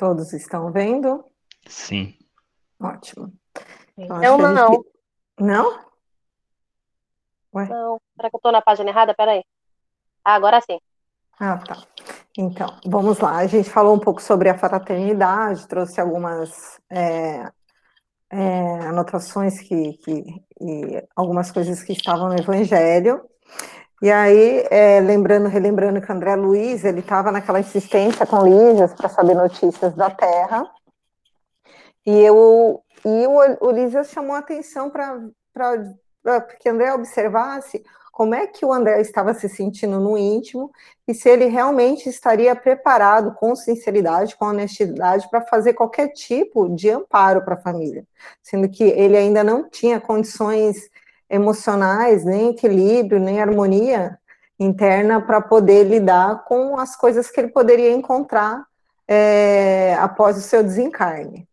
Todos estão vendo? Sim. Ótimo. Então, eu não. Gente... Não? Ué? Não. Será que eu estou na página errada? Peraí. Ah, agora sim. Ah, tá. Então, vamos lá. A gente falou um pouco sobre a fraternidade, trouxe algumas é, é, anotações que, que e algumas coisas que estavam no Evangelho. E aí, é, lembrando, relembrando que o André Luiz, ele estava naquela insistência com Lísias para saber notícias da Terra. E eu e o, o chamou a atenção para que André observasse como é que o André estava se sentindo no íntimo e se ele realmente estaria preparado com sinceridade, com honestidade para fazer qualquer tipo de amparo para a família, sendo que ele ainda não tinha condições emocionais, nem equilíbrio, nem harmonia interna para poder lidar com as coisas que ele poderia encontrar é, após o seu desencarne.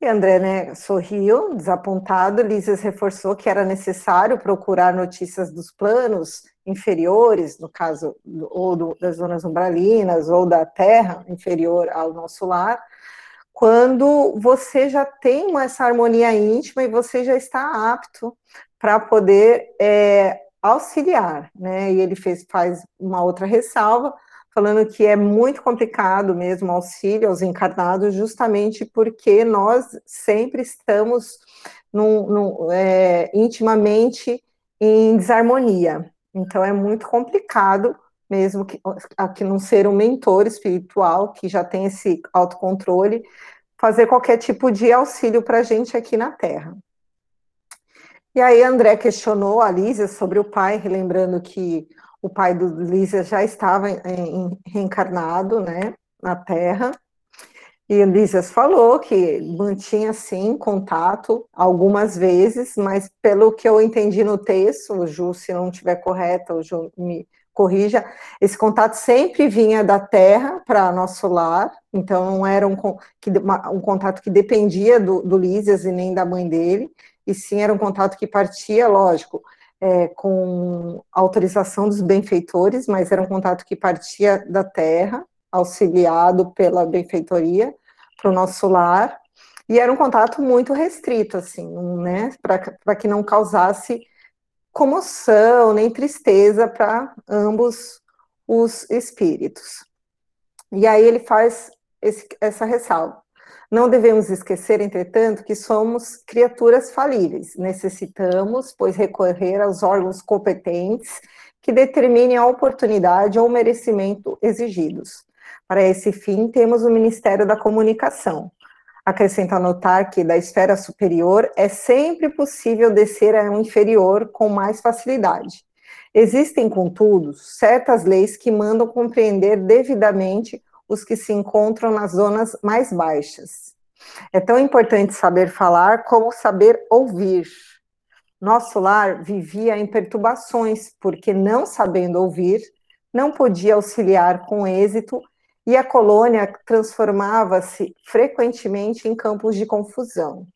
E André né, sorriu, desapontado. Lísias reforçou que era necessário procurar notícias dos planos inferiores, no caso, ou do, das zonas umbralinas, ou da terra inferior ao nosso lar, quando você já tem essa harmonia íntima e você já está apto para poder é, auxiliar, né? E ele fez, faz uma outra ressalva, falando que é muito complicado mesmo auxílio aos encarnados, justamente porque nós sempre estamos num, num, é, intimamente em desarmonia. Então é muito complicado mesmo que, aqui não ser um mentor espiritual que já tem esse autocontrole, fazer qualquer tipo de auxílio para a gente aqui na Terra. E aí André questionou a Lísia sobre o pai, lembrando que o pai do Lísia já estava em, em, reencarnado, né, na Terra, e Lísias falou que mantinha, sim, contato algumas vezes, mas pelo que eu entendi no texto, o Ju, se não estiver correto, o Ju me corrija, esse contato sempre vinha da Terra para nosso lar, então não era um, um contato que dependia do, do Lísias e nem da mãe dele, e sim era um contato que partia, lógico, é, com autorização dos benfeitores, mas era um contato que partia da terra, auxiliado pela benfeitoria, para o nosso lar, e era um contato muito restrito, assim, né, para que não causasse comoção nem tristeza para ambos os espíritos. E aí ele faz esse, essa ressalva. Não devemos esquecer, entretanto, que somos criaturas falíveis. Necessitamos, pois, recorrer aos órgãos competentes que determinem a oportunidade ou merecimento exigidos. Para esse fim, temos o Ministério da Comunicação. Acrescenta notar que da esfera superior é sempre possível descer a inferior com mais facilidade. Existem, contudo, certas leis que mandam compreender devidamente os que se encontram nas zonas mais baixas. É tão importante saber falar como saber ouvir. Nosso lar vivia em perturbações, porque não sabendo ouvir, não podia auxiliar com êxito e a colônia transformava-se frequentemente em campos de confusão.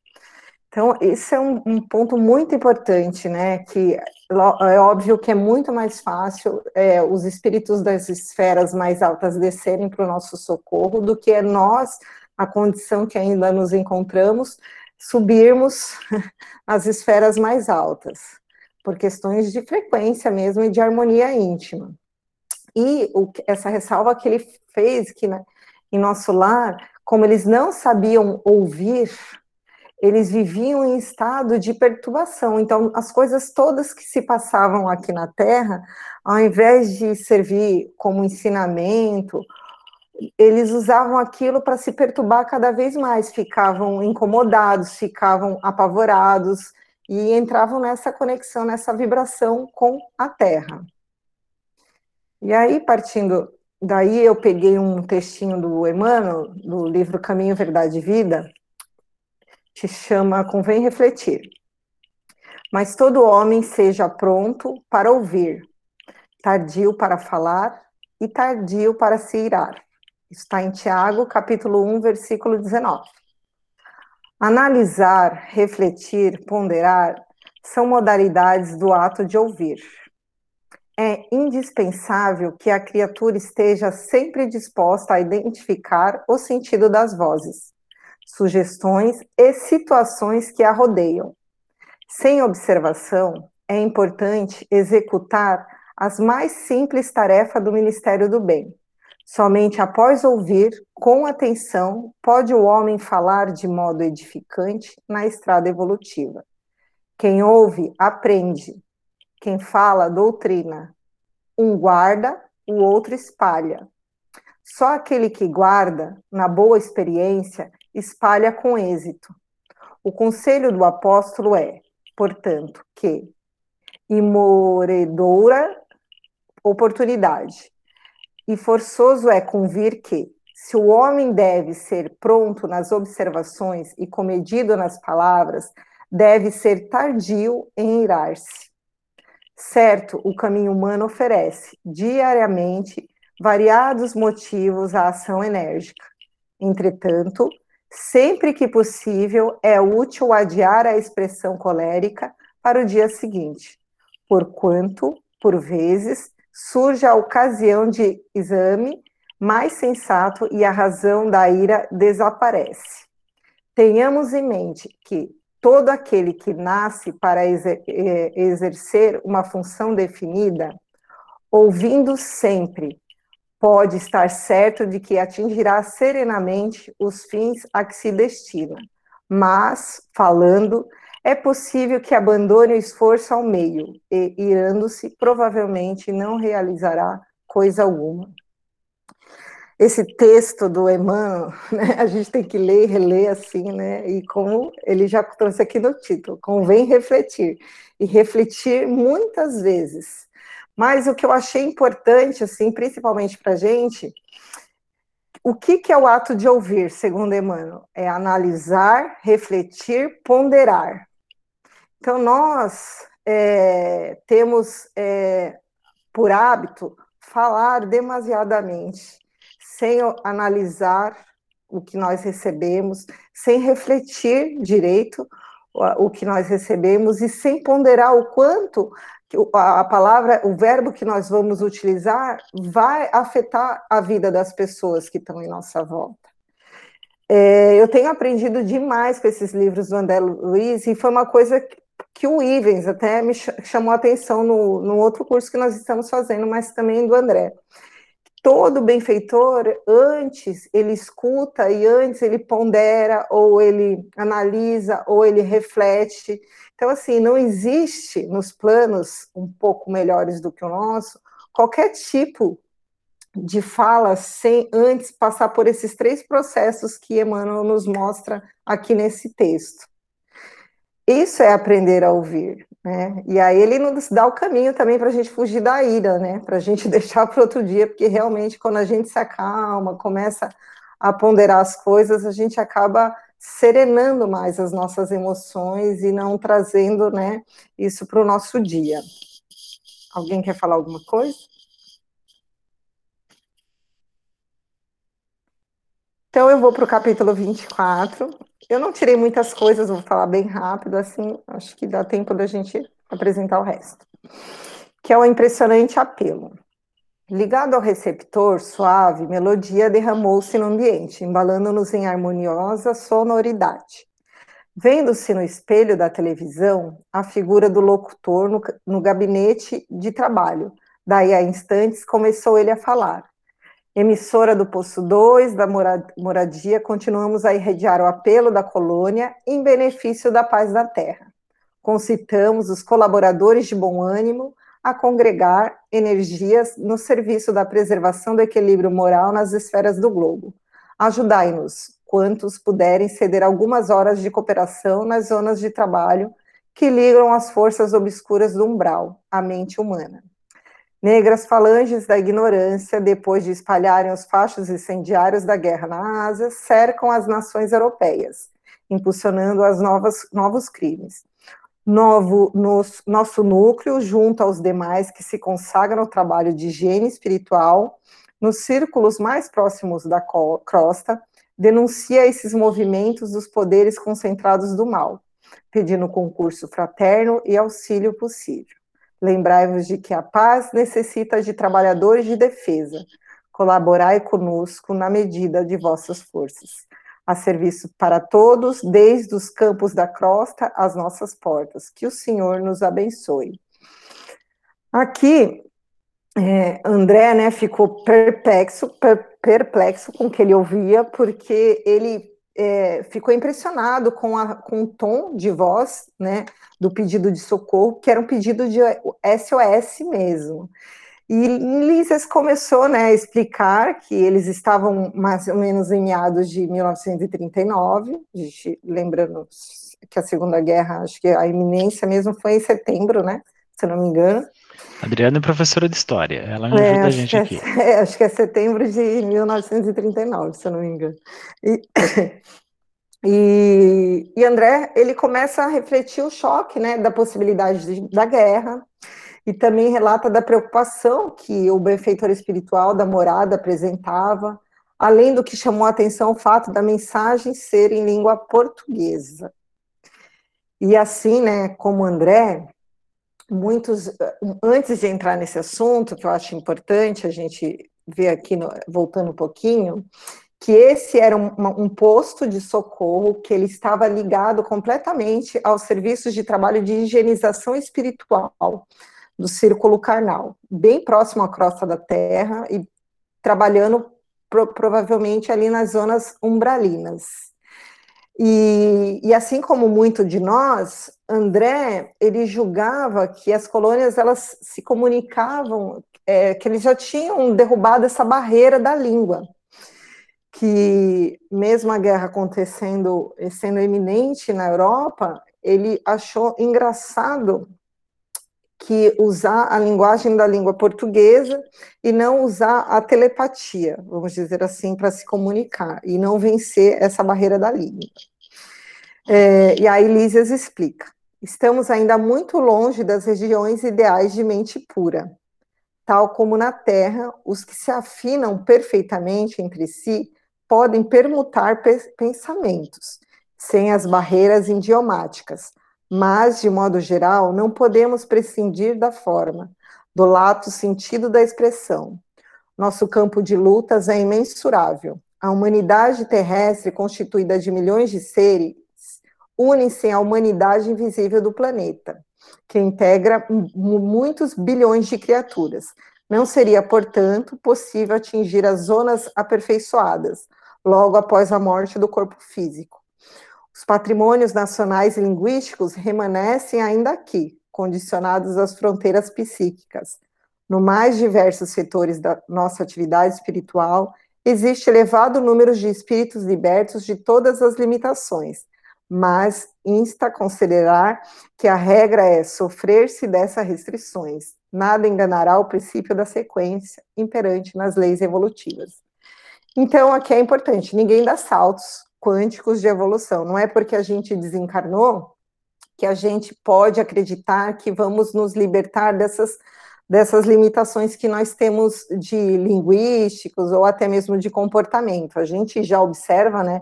Então, esse é um, um, ponto muito importante, né? Que é óbvio que é muito mais fácil é, os espíritos das esferas mais altas descerem para o nosso socorro do que é nós, a condição que ainda nos encontramos, subirmos as esferas mais altas, por questões de frequência mesmo e de harmonia íntima. E o, essa ressalva que ele fez que na, em nosso lar, como eles não sabiam ouvir eles viviam em estado de perturbação. Então, as coisas todas que se passavam aqui na Terra, ao invés de servir como ensinamento, eles usavam aquilo para se perturbar cada vez mais, ficavam incomodados, ficavam apavorados e entravam nessa conexão, nessa vibração com a Terra. E aí, partindo daí, eu peguei um textinho do Emmanuel, do livro Caminho, Verdade e Vida, te chama Convém Refletir. Mas todo homem seja pronto para ouvir, tardio para falar e tardio para se irar. Está em Tiago, capítulo 1, versículo 19. Analisar, refletir, ponderar são modalidades do ato de ouvir. É indispensável que a criatura esteja sempre disposta a identificar o sentido das vozes, sugestões e situações que a rodeiam. Sem observação, é importante executar as mais simples tarefas do Ministério do Bem. Somente após ouvir com atenção pode o homem falar de modo edificante na estrada evolutiva. Quem ouve, aprende. Quem fala, doutrina. Um guarda, o outro espalha. Só aquele que guarda, na boa experiência, espalha com êxito. O conselho do apóstolo é, portanto, que imoredoura oportunidade. E forçoso é convir que, se o homem deve ser pronto nas observações e comedido nas palavras, deve ser tardio em irar-se. Certo, o caminho humano oferece, diariamente, variados motivos à ação enérgica. Entretanto, sempre que possível, é útil adiar a expressão colérica para o dia seguinte, porquanto, por vezes, surge a ocasião de exame mais sensato e a razão da ira desaparece. Tenhamos em mente que todo aquele que nasce para eh, exercer uma função definida, ouvindo sempre, pode estar certo de que atingirá serenamente os fins a que se destina, mas, falando, é possível que abandone o esforço ao meio e, irando-se, provavelmente não realizará coisa alguma. Esse texto do Emmanuel, né, a gente tem que ler e reler assim, né? E como ele já trouxe aqui no título, convém refletir. E refletir muitas vezes. Mas o que eu achei importante, assim, principalmente para a gente, o que, que é o ato de ouvir, segundo Emmanuel? É analisar, refletir, ponderar. Então, nós é, temos é, por hábito falar demasiadamente, sem analisar o que nós recebemos, sem refletir direito o, que nós recebemos e sem ponderar o quanto a palavra, o verbo que nós vamos utilizar vai afetar a vida das pessoas que estão em nossa volta. É, eu tenho aprendido demais com esses livros do André Luiz e foi uma coisa que o Ivens até me chamou a atenção no, no outro curso que nós estamos fazendo, mas também do André. Todo benfeitor, antes ele escuta e antes ele pondera, ou ele analisa, ou ele reflete. Então, assim, não existe nos planos um pouco melhores do que o nosso qualquer tipo de fala sem antes passar por esses três processos que Emmanuel nos mostra aqui nesse texto. Isso é aprender a ouvir, né? E aí ele nos dá o caminho também para a gente fugir da ira, né? Para a gente deixar para outro dia, porque realmente quando a gente se acalma, começa a ponderar as coisas, a gente acaba serenando mais as nossas emoções e não trazendo, né, isso para o nosso dia. Alguém quer falar alguma coisa? Então eu vou para o capítulo 24, eu não tirei muitas coisas, vou falar bem rápido, assim, acho que dá tempo da gente apresentar o resto. Que é o impressionante apelo. Ligado ao receptor, suave melodia derramou-se no ambiente, embalando-nos em harmoniosa sonoridade. Vendo-se no espelho da televisão a figura do locutor no, no gabinete de trabalho. Daí a instantes começou ele a falar emissora do Poço 2, da moradia, continuamos a irradiar o apelo da colônia em benefício da paz da terra. Concitamos os colaboradores de bom ânimo a congregar energias no serviço da preservação do equilíbrio moral nas esferas do globo. Ajudai-nos, quantos puderem ceder algumas horas de cooperação nas zonas de trabalho que ligam as forças obscuras do umbral, a mente humana. Negras falanges da ignorância, depois de espalharem os fachos incendiários da guerra na Ásia, cercam as nações europeias, impulsionando as novas, novos crimes. Novo, nos, nosso núcleo, junto aos demais que se consagram ao trabalho de higiene espiritual, nos círculos mais próximos da crosta, denuncia esses movimentos dos poderes concentrados do mal, pedindo concurso fraterno e auxílio possível. Lembrai-vos de que a paz necessita de trabalhadores de defesa. Colaborai conosco na medida de vossas forças. A serviço para todos, desde os campos da crosta às nossas portas. Que o Senhor nos abençoe. Aqui, é, André né, ficou perplexo, per, perplexo com o que ele ouvia, porque ele é, ficou impressionado com, a, com o tom de voz né, do pedido de socorro, que era um pedido de SOS mesmo. E Lises começou né, a explicar que eles estavam mais ou menos em meados de 1939, lembrando que a Segunda Guerra, acho que a iminência mesmo foi em setembro, né, se não me engano. Adriana é professora de história, ela me ajuda é, a gente é, aqui. É, acho que é setembro de 1939, se eu não me engano. E, e, e, André, ele começa a refletir o choque, né, da possibilidade de, da guerra, e também relata da preocupação que o benfeitor espiritual da morada apresentava, além do que chamou a atenção o fato da mensagem ser em língua portuguesa. E assim, né, como André, muitos, antes de entrar nesse assunto, que eu acho importante a gente ver aqui, no, voltando um pouquinho, que esse era um, um, posto de socorro que ele estava ligado completamente aos serviços de trabalho de higienização espiritual do círculo carnal, bem próximo à crosta da terra e trabalhando pro, provavelmente ali nas zonas umbralinas. E, e, assim como muito de nós, André, ele julgava que as colônias, elas se comunicavam, é, que eles já tinham derrubado essa barreira da língua, que mesmo a guerra acontecendo, sendo iminente na Europa, ele achou engraçado que usar a linguagem da língua portuguesa e não usar a telepatia, vamos dizer assim, para se comunicar e não vencer essa barreira da língua. É, e aí Lísias explica: estamos ainda muito longe das regiões ideais de mente pura. Tal como na Terra, os que se afinam perfeitamente entre si podem permutar pensamentos, sem as barreiras idiomáticas, mas, de modo geral, não podemos prescindir da forma, do lato sentido da expressão. Nosso campo de lutas é imensurável. A humanidade terrestre, constituída de milhões de seres, une-se à humanidade invisível do planeta, que integra muitos bilhões de criaturas. Não seria, portanto, possível atingir as zonas aperfeiçoadas logo após a morte do corpo físico. Os patrimônios nacionais e linguísticos remanescem ainda aqui, condicionados às fronteiras psíquicas. No mais diversos setores da nossa atividade espiritual, existe elevado número de espíritos libertos de todas as limitações, mas insta a considerar que a regra é sofrer-se dessas restrições. Nada enganará o princípio da sequência imperante nas leis evolutivas. Então, aqui é importante, ninguém dá saltos quânticos de evolução. Não é porque a gente desencarnou que a gente pode acreditar que vamos nos libertar dessas, dessas limitações que nós temos de linguísticos ou até mesmo de comportamento. A gente já observa, né,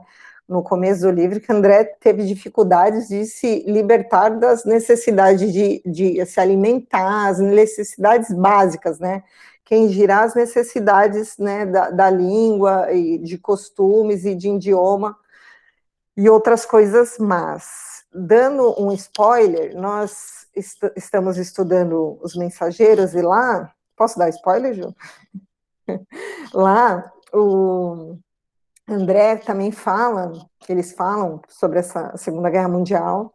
no começo do livro, que André teve dificuldades de se libertar das necessidades de, de se alimentar, as necessidades básicas, né? Quem dirá as necessidades né, da, da língua e de costumes e de idioma e outras coisas más. Dando um spoiler, nós est estamos estudando os mensageiros e lá, posso dar spoiler, Ju? lá, o André também fala, eles falam sobre essa Segunda Guerra Mundial,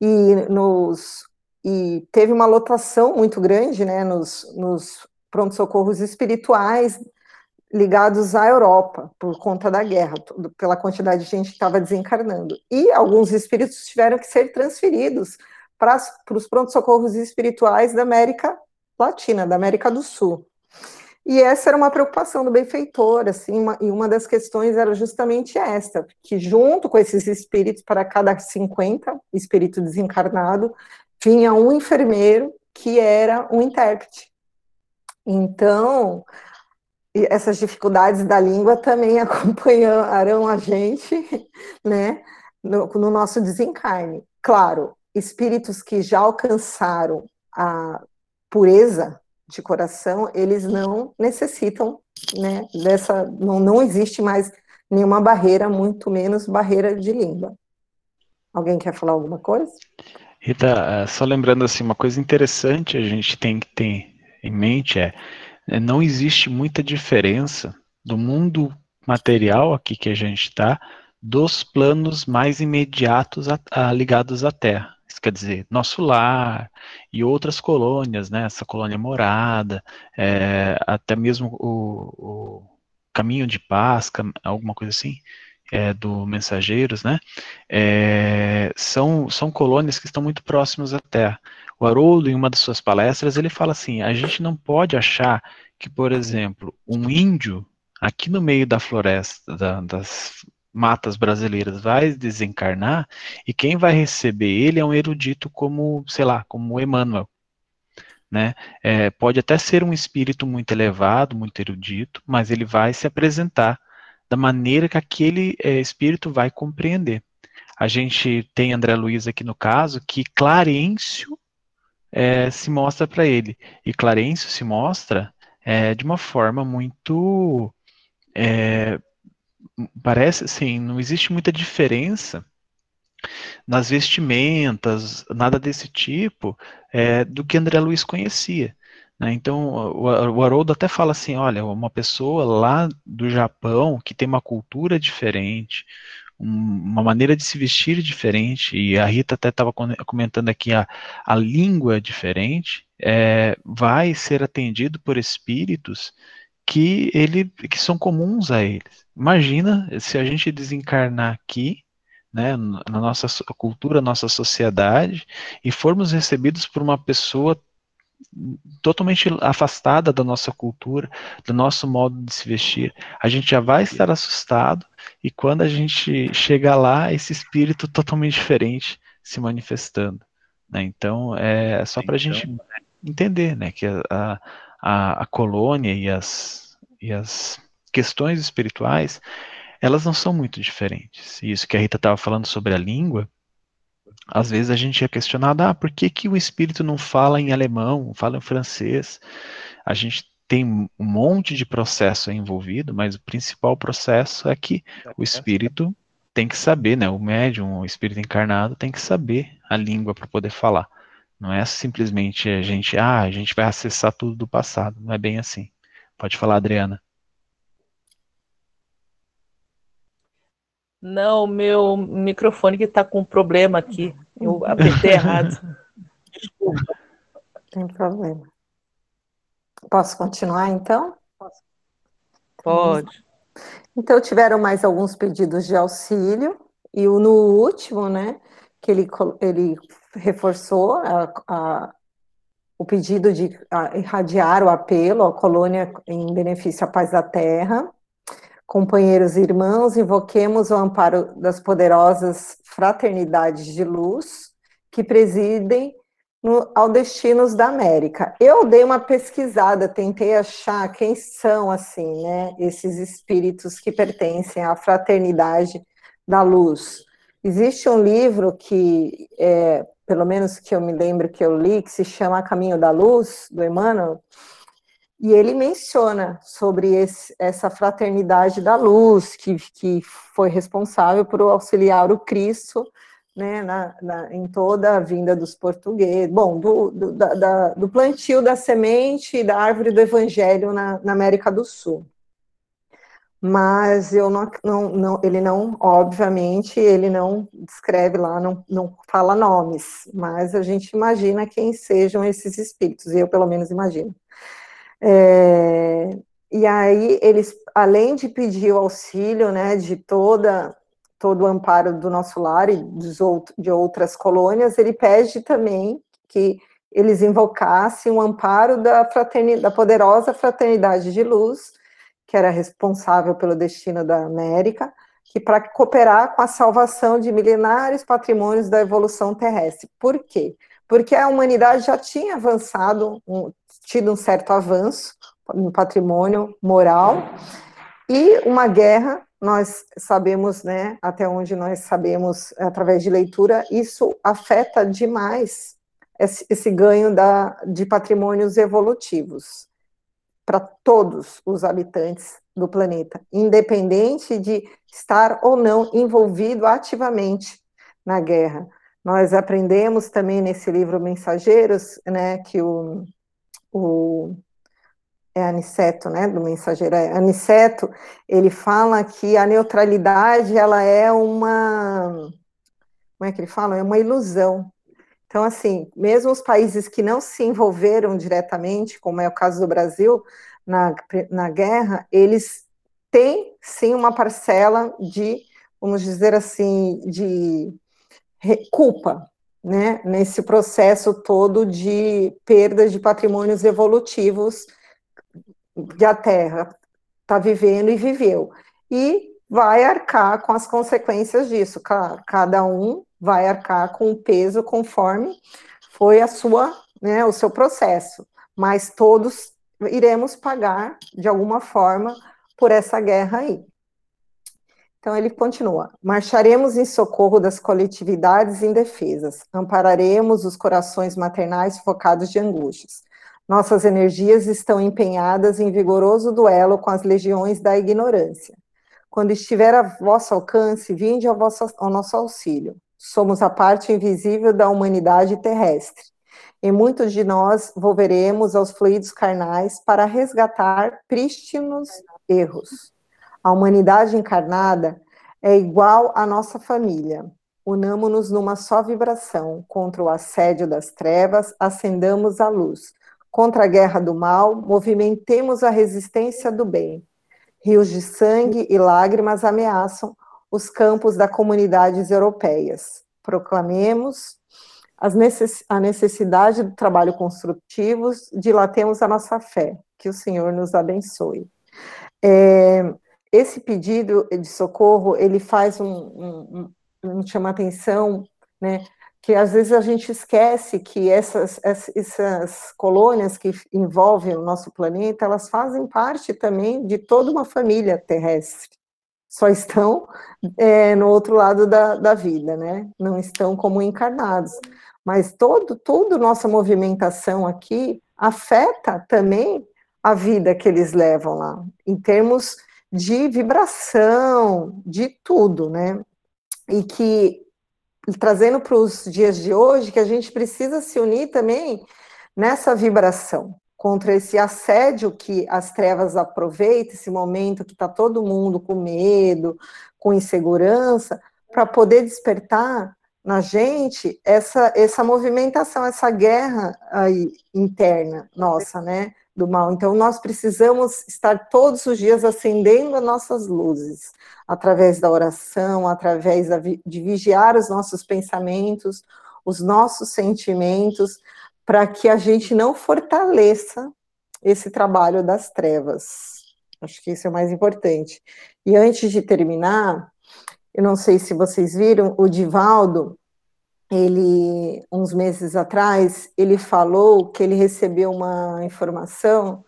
e nos e teve uma lotação muito grande, né, nos, nos pronto-socorros espirituais ligados à Europa, por conta da guerra, pela quantidade de gente que estava desencarnando. E alguns espíritos tiveram que ser transferidos para, os pronto-socorros espirituais da América Latina, da América do Sul. E essa era uma preocupação do benfeitor, assim, uma, e uma das questões era justamente esta, que junto com esses espíritos, para cada 50 espírito desencarnado, vinha um enfermeiro que era um intérprete. Então, essas dificuldades da língua também acompanharão a gente, né, no, no nosso desencarne. Claro, espíritos que já alcançaram a, pureza de coração, eles não necessitam, né, dessa, não, não existe mais nenhuma barreira, muito menos barreira de língua. Alguém quer falar alguma coisa? Rita, é, só lembrando assim, uma coisa interessante a gente tem que ter em mente é, é não existe muita diferença do mundo material aqui que a gente está dos planos mais imediatos a, a, ligados à Terra. Isso quer dizer, nosso lar e outras colônias, né? Essa colônia morada, é, até mesmo o, o, caminho de paz, alguma coisa assim, é, do Mensageiros, né? É, são, são colônias que estão muito próximas à Terra. O Haroldo, em uma das suas palestras, ele fala assim: a gente não pode achar que, por exemplo, um índio aqui no meio da floresta, da, das matas brasileiras vai desencarnar e quem vai receber ele é um erudito como, sei lá, como Emmanuel. Né? É, pode até ser um espírito muito elevado, muito erudito, mas ele vai se apresentar da maneira que aquele é, espírito vai compreender. A gente tem André Luiz aqui no caso, que Clarencio é, se mostra para ele. E Clarencio se mostra é, de uma forma muito é, parece assim, não existe muita diferença nas vestimentas, nada desse tipo, é, do que André Luiz conhecia. Né? Então, o, o Haroldo até fala assim, olha, uma pessoa lá do Japão que tem uma cultura diferente, um, uma maneira de se vestir diferente, e a Rita até estava comentando aqui a, a língua diferente, é, vai ser atendido por espíritos que, ele, que são comuns a eles. Imagina se a gente desencarnar aqui, né, na nossa cultura, nossa sociedade, e formos recebidos por uma pessoa totalmente afastada da nossa cultura, do nosso modo de se vestir, a gente já vai estar assustado e quando a gente chega lá, esse espírito totalmente diferente se manifestando. Né? Então, é só para a então, gente entender né, que a, a, a colônia e as, e as questões espirituais, elas não são muito diferentes. E isso que a Rita estava falando sobre a língua, às vezes a gente é questionado, ah, por que, que o espírito não fala em alemão, fala em francês? A gente tem um monte de processo envolvido, mas o principal processo é que o espírito tem que saber, né? O médium, o espírito encarnado, tem que saber a língua para poder falar. Não é simplesmente a gente, ah, a gente vai acessar tudo do passado. Não é bem assim. Pode falar, Adriana. Não, meu microfone que está com problema aqui. Eu apertei errado. Desculpa. Tem problema. Posso continuar, então? Pode. Então, tiveram mais alguns pedidos de auxílio, e no último, né, que ele, ele reforçou a, a, o pedido de irradiar o apelo à colônia em benefício à paz da terra. Companheiros e irmãos, invoquemos o amparo das poderosas fraternidades de luz que presidem no, ao destinos da América. Eu dei uma pesquisada, tentei achar quem são assim, né, esses espíritos que pertencem à fraternidade da luz. Existe um livro que, é, pelo menos que eu me lembro que eu li, que se chama Caminho da Luz, do Emmanuel, e ele menciona sobre esse, essa fraternidade da luz, que, que foi responsável por auxiliar o Cristo né, na, na, em toda a vinda dos portugueses, bom, do, do, da, do plantio da semente e da árvore do evangelho na, na América do Sul mas eu não, não, não, ele não, obviamente, ele não descreve lá, não, não fala nomes, mas a gente imagina quem sejam esses espíritos, eu pelo menos imagino. É, e aí eles, além de pedir o auxílio, né, de toda todo o amparo do nosso lar e dos de outras colônias, ele pede também que eles invocassem o amparo da, fraternidade, da poderosa fraternidade de luz, que era responsável pelo destino da América, que para cooperar com a salvação de milenares patrimônios da evolução terrestre. Por quê? Porque a humanidade já tinha avançado, um, tido um certo avanço no patrimônio moral, e uma guerra, nós sabemos, né, até onde nós sabemos através de leitura, isso afeta demais esse, esse ganho da, de patrimônios evolutivos para todos os habitantes do planeta, independente de estar ou não envolvido ativamente na guerra. Nós aprendemos também nesse livro Mensageiros, né, que o, o é Aniceto, né, do mensageiro é Aniceto, ele fala que a neutralidade, ela é uma, como é que ele fala? É uma ilusão. Então, assim, mesmo os países que não se envolveram diretamente, como é o caso do Brasil, na, na guerra, eles têm, sim, uma parcela de, vamos dizer assim, de culpa, né, nesse processo todo de perda de patrimônios evolutivos que a Terra está vivendo e viveu. E vai arcar com as consequências disso. Cada um vai arcar com o peso conforme foi a sua, né, o seu processo. Mas todos iremos pagar de alguma forma por essa guerra aí. Então ele continua: marcharemos em socorro das coletividades indefesas, ampararemos os corações maternais focados de angústias, nossas energias estão empenhadas em vigoroso duelo com as legiões da ignorância. Quando estiver a vosso alcance, vinde ao, vosso, ao nosso auxílio. Somos a parte invisível da humanidade terrestre. E muitos de nós volveremos aos fluidos carnais para resgatar prístinos erros. A humanidade encarnada é igual à nossa família. Unamo-nos numa só vibração contra o assédio das trevas, acendamos a luz Contra a guerra do mal, movimentemos a resistência do bem. Rios de sangue e lágrimas ameaçam os campos das comunidades europeias. Proclamemos a necessidade do trabalho construtivo, dilatemos a nossa fé. Que o Senhor nos abençoe. É, esse pedido de socorro, ele faz um, um, um chama atenção, né, que às vezes a gente esquece que essas, essas colônias que envolvem o nosso planeta, elas fazem parte também de toda uma família terrestre. Só estão é, no outro lado da, da vida, né? Não estão como encarnados. Mas todo, toda nossa movimentação aqui afeta também a vida que eles levam lá, em termos de vibração, de tudo, né? E que trazendo para os dias de hoje que a gente precisa se unir também nessa vibração contra esse assédio que as trevas aproveitam, esse momento que está todo mundo com medo, com insegurança, para poder despertar na gente essa, essa movimentação, essa guerra aí interna nossa, né? do mal. Então, nós precisamos estar todos os dias acendendo as nossas luzes, através da oração, através de vigiar os nossos pensamentos, os nossos sentimentos, para que a gente não fortaleça esse trabalho das trevas. Acho que isso é o mais importante. E antes de terminar, eu não sei se vocês viram, o Divaldo, ele, uns meses atrás, ele falou que ele recebeu uma informação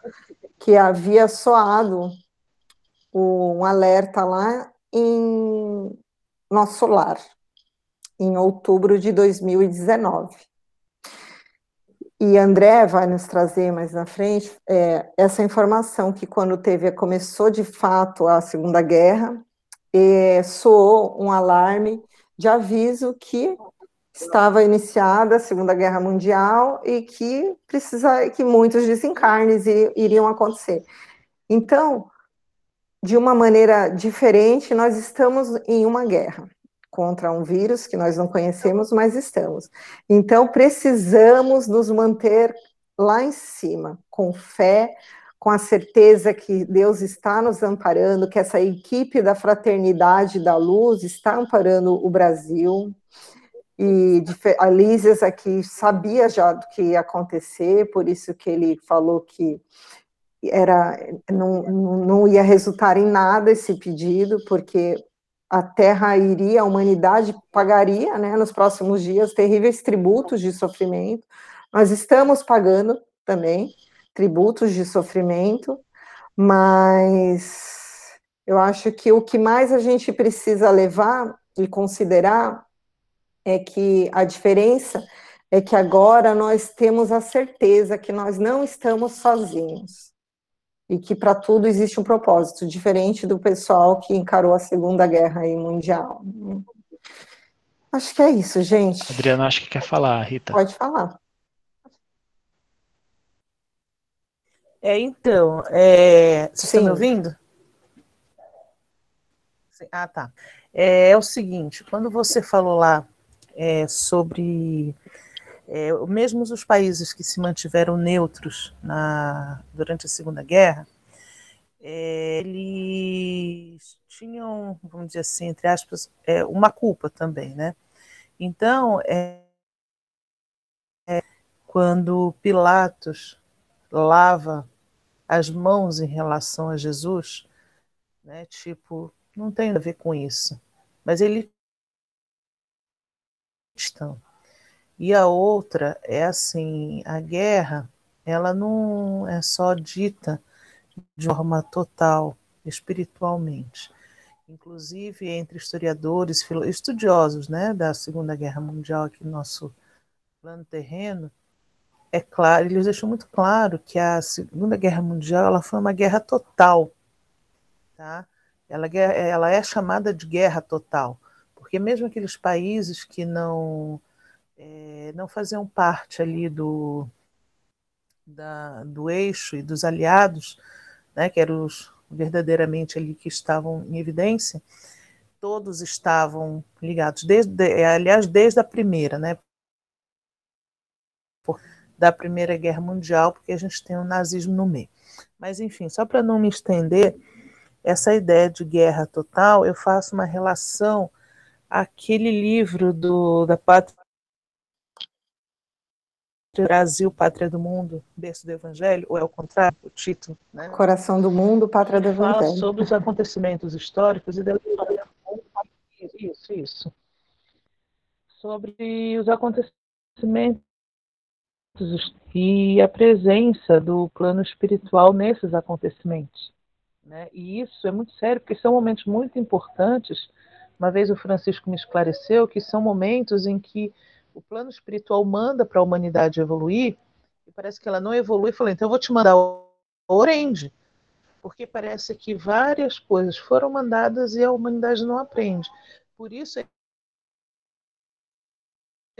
que havia soado um alerta lá em nosso lar, em outubro de 2019. E André vai nos trazer mais na frente é, essa informação que quando teve começou de fato a Segunda Guerra, é, soou um alarme de aviso que estava iniciada a Segunda Guerra Mundial e que precisa que muitos desencarnes iriam acontecer. Então, de uma maneira diferente, nós estamos em uma guerra contra um vírus que nós não conhecemos, mas estamos. Então, precisamos nos manter lá em cima, com fé, com a certeza que Deus está nos amparando, que essa equipe da Fraternidade da Luz está amparando o Brasil, e a Lísias aqui sabia já do que ia acontecer, por isso que ele falou que era não, não ia resultar em nada esse pedido, porque a Terra iria, a humanidade pagaria, né, nos próximos dias, terríveis tributos de sofrimento. Nós estamos pagando também tributos de sofrimento, mas eu acho que o que mais a gente precisa levar e considerar é que a diferença é que agora nós temos a certeza que nós não estamos sozinhos e que para tudo existe um propósito, diferente do pessoal que encarou a Segunda Guerra Mundial. Acho que é isso, gente. Adriana, acho que quer falar, Rita. Pode falar. É, então, é... você está me ouvindo? Ah, tá. É, é, o seguinte, quando você falou lá é, sobre é, mesmo os países que se mantiveram neutros na, durante a Segunda Guerra, é, eles tinham, vamos dizer assim, entre aspas, é, uma culpa também, né? Então, é, é, quando Pilatos lava as mãos em relação a Jesus, né? Tipo, não tem a ver com isso, mas ele estão e a outra é assim, a guerra, ela não é só dita de forma total, espiritualmente. Inclusive entre historiadores, estudiosos, né, da Segunda Guerra Mundial aqui no nosso plano terreno, é claro, eles deixam muito claro que a Segunda Guerra Mundial ela foi uma guerra total, tá? Ela, ela é chamada de guerra total, porque mesmo aqueles países que não é, não faziam parte ali do, da, do eixo e dos aliados, né, que eram os verdadeiramente ali que estavam em evidência, todos estavam ligados, desde, é, aliás, desde a primeira, né, da Primeira Guerra Mundial, porque a gente tem o nazismo no meio. Mas, enfim, só para não me estender, essa ideia de guerra total, eu faço uma relação àquele livro do, da Pátria Brasil, Pátria do Mundo, berço do Evangelho, ou é o contrário, o título? Né? Coração do Mundo, Pátria do Evangelho. Fala sobre os acontecimentos históricos e da história. Isso, isso. Sobre os acontecimentos e a presença do plano espiritual nesses acontecimentos. Né? E isso é muito sério, porque são momentos muito importantes. Uma vez o Francisco me esclareceu que são momentos em que o plano espiritual manda para a humanidade evoluir, e parece que ela não evolui, falou, então eu vou te mandar o Orende, porque parece que várias coisas foram mandadas e a humanidade não aprende. Por isso é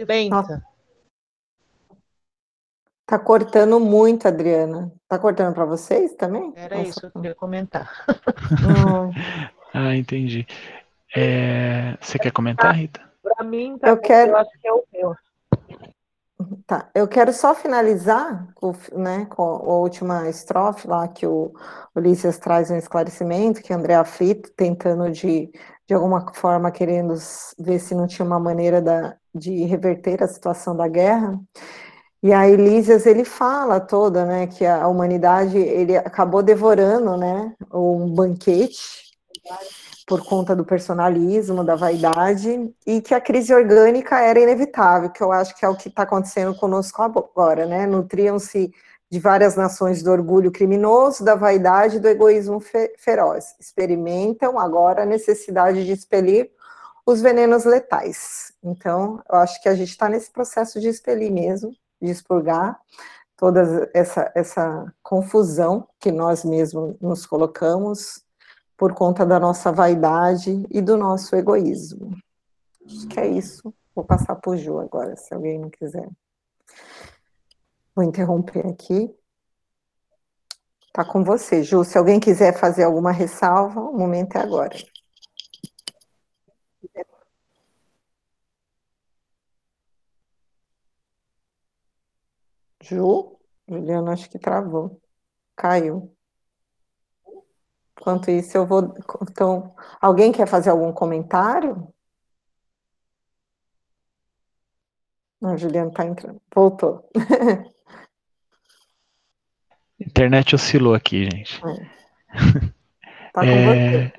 lenta. Tá cortando muito, Adriana. Tá cortando para vocês também? Era Nossa. isso que eu queria comentar. ah, entendi. É... Você quer comentar, Rita? Para mim, tá eu, quero... eu acho que é o meu. Tá, eu quero só finalizar com, né, com a última estrofe lá que o Ulisses traz um esclarecimento, que André Aflito tentando de, de alguma forma querendo ver se não tinha uma maneira da, de reverter a situação da guerra. E a Elísias ele fala toda, né, que a humanidade ele acabou devorando, né, um banquete por conta do personalismo, da vaidade, e que a crise orgânica era inevitável, que eu acho que é o que está acontecendo conosco agora, né? Nutriam-se de várias nações do orgulho criminoso, da vaidade e do egoísmo fe feroz. Experimentam agora a necessidade de expelir os venenos letais. Então, eu acho que a gente está nesse processo de expelir mesmo, de expurgar toda essa, essa confusão que nós mesmos nos colocamos, por conta da nossa vaidade e do nosso egoísmo. Acho que é isso. Vou passar para o Ju agora, se alguém não quiser. Vou interromper aqui. Tá com você, Ju. Se alguém quiser fazer alguma ressalva, o momento é agora. Ju? Juliana, acho que travou. Caiu. Enquanto isso, eu vou. Então, alguém quer fazer algum comentário? Não, Juliano está entrando. Voltou. Internet oscilou aqui, gente. É. Tá com é... você.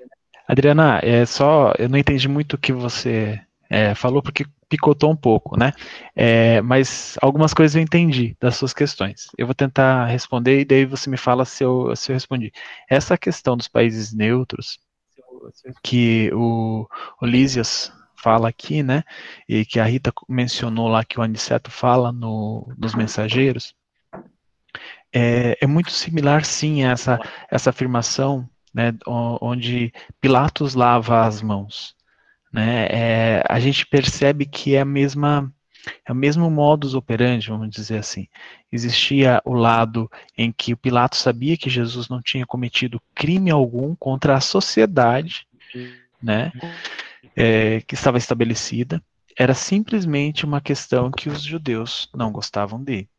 Adriana, é só. Eu não entendi muito o que você é, falou, porque picotou um pouco, né? É, mas algumas coisas eu entendi das suas questões. Eu vou tentar responder e daí você me fala se eu, se eu respondi. Essa questão dos países neutros, que o, Lísias fala aqui, né, e que a Rita mencionou lá que o Aniceto fala no, nos mensageiros, é, é muito similar, sim, a essa, essa afirmação, né, onde Pilatos lava as mãos. Né, é, a gente percebe que é a mesma é o mesmo modus operandi, vamos dizer assim. Existia o lado em que o Pilatos sabia que Jesus não tinha cometido crime algum contra a sociedade, né, é, que estava estabelecida. Era simplesmente uma questão que os judeus não gostavam dele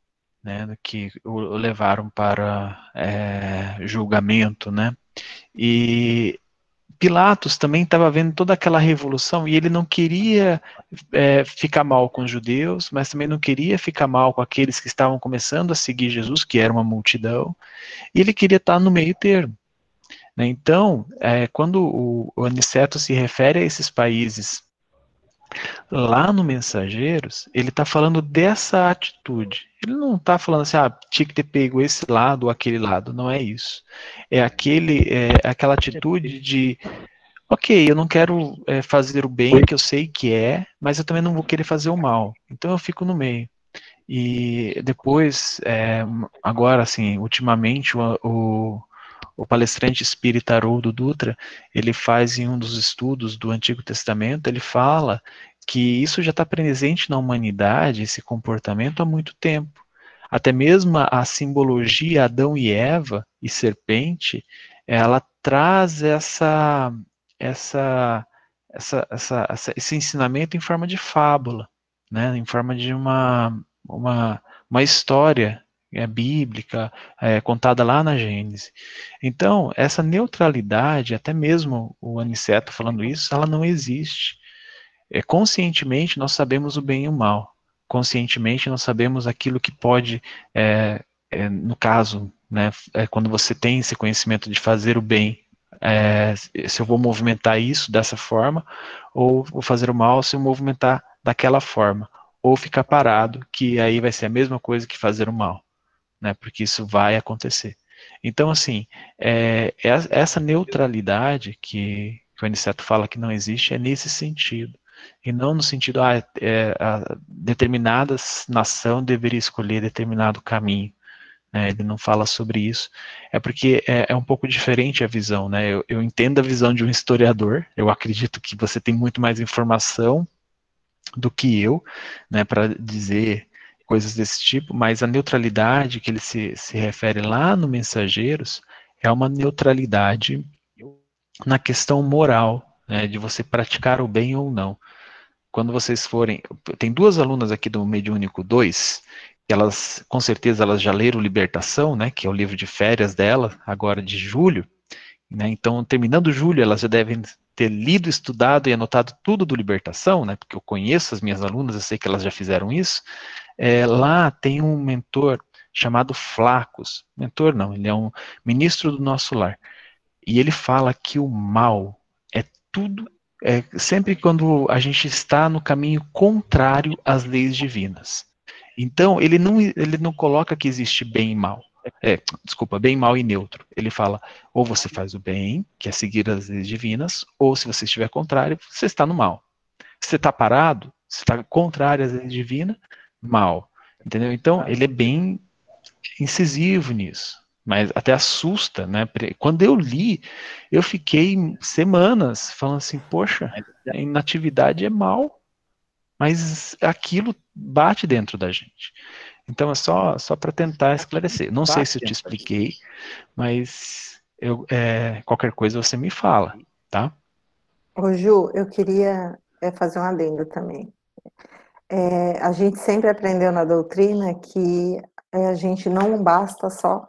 né, que o levaram para é, julgamento, né, e Pilatos também estava vendo toda aquela revolução e ele não queria é, ficar mal com os judeus, mas também não queria ficar mal com aqueles que estavam começando a seguir Jesus, que era uma multidão, e ele queria estar no meio termo. Né? Então, é, quando o, o Aniceto se refere a esses países Lá no Mensageiros, ele está falando dessa atitude. Ele não está falando assim, ah, tinha que ter pego esse lado ou aquele lado. Não é isso. É aquele, é aquela atitude de, ok, eu não quero é, fazer o bem que eu sei que é, mas eu também não vou querer fazer o mal. Então eu fico no meio. E depois, é, agora, assim, ultimamente, o, o o palestrante espírita Haroldo Dutra, ele faz em um dos estudos do Antigo Testamento, ele fala que isso já está presente na humanidade, esse comportamento, há muito tempo. Até mesmo a simbologia Adão e Eva e serpente, ela traz essa, essa, essa, essa, esse ensinamento em forma de fábula, né, em forma de uma, uma, uma história é, bíblica, é, contada lá na Gênesis. Então, essa neutralidade, até mesmo o Aniceto falando isso, ela não existe. É, conscientemente, nós sabemos o bem e o mal. Conscientemente, nós sabemos aquilo que pode, é, é, no caso, né, é, quando você tem esse conhecimento de fazer o bem, é, se eu vou movimentar isso dessa forma, ou vou fazer o mal se eu movimentar daquela forma, ou ficar parado, que aí vai ser a mesma coisa que fazer o mal né? Porque isso vai acontecer. Então, assim, é, é essa neutralidade que, que o Aniceto fala que não existe é nesse sentido. E não no sentido, ah, é, a determinada nação deveria escolher determinado caminho. Né, ele não fala sobre isso. É porque é, é um pouco diferente a visão. Né, eu, eu entendo a visão de um historiador, eu acredito que você tem muito mais informação do que eu, né, para dizer coisas desse tipo, mas a neutralidade que ele se, se refere lá no Mensageiros é uma neutralidade na questão moral, né, de você praticar o bem ou não. Quando vocês forem, tem duas alunas aqui do Mediúnico 2, que elas, com certeza, elas já leram Libertação, né, que é o livro de férias dela, agora de julho, né, então, terminando julho, elas já devem ter lido, estudado e anotado tudo do Libertação, né, porque eu conheço as minhas alunas, eu sei que elas já fizeram isso, é, lá tem um mentor chamado Flacos, mentor não, ele é um ministro do nosso lar, e ele fala que o mal é tudo, é sempre quando a gente está no caminho contrário às leis divinas. Então, ele não, ele não coloca que existe bem e mal. É, desculpa, bem, mal e neutro. Ele fala, ou você faz o bem, que é seguir as leis divinas, ou se você estiver contrário, você está no mal. Se você está parado, você está contrário às leis divinas, mal. Entendeu? Então, ele é bem incisivo nisso. Mas até assusta, né? Quando eu li, eu fiquei semanas falando assim, poxa, a inatividade é mal. Mas aquilo bate dentro da gente. Então é só, só para tentar esclarecer. Não sei se eu te expliquei, mas eu, é, qualquer coisa você me fala, tá? Ô Ju, eu queria é, fazer um adendo também. É, a gente sempre aprendeu na doutrina que é, a gente não basta só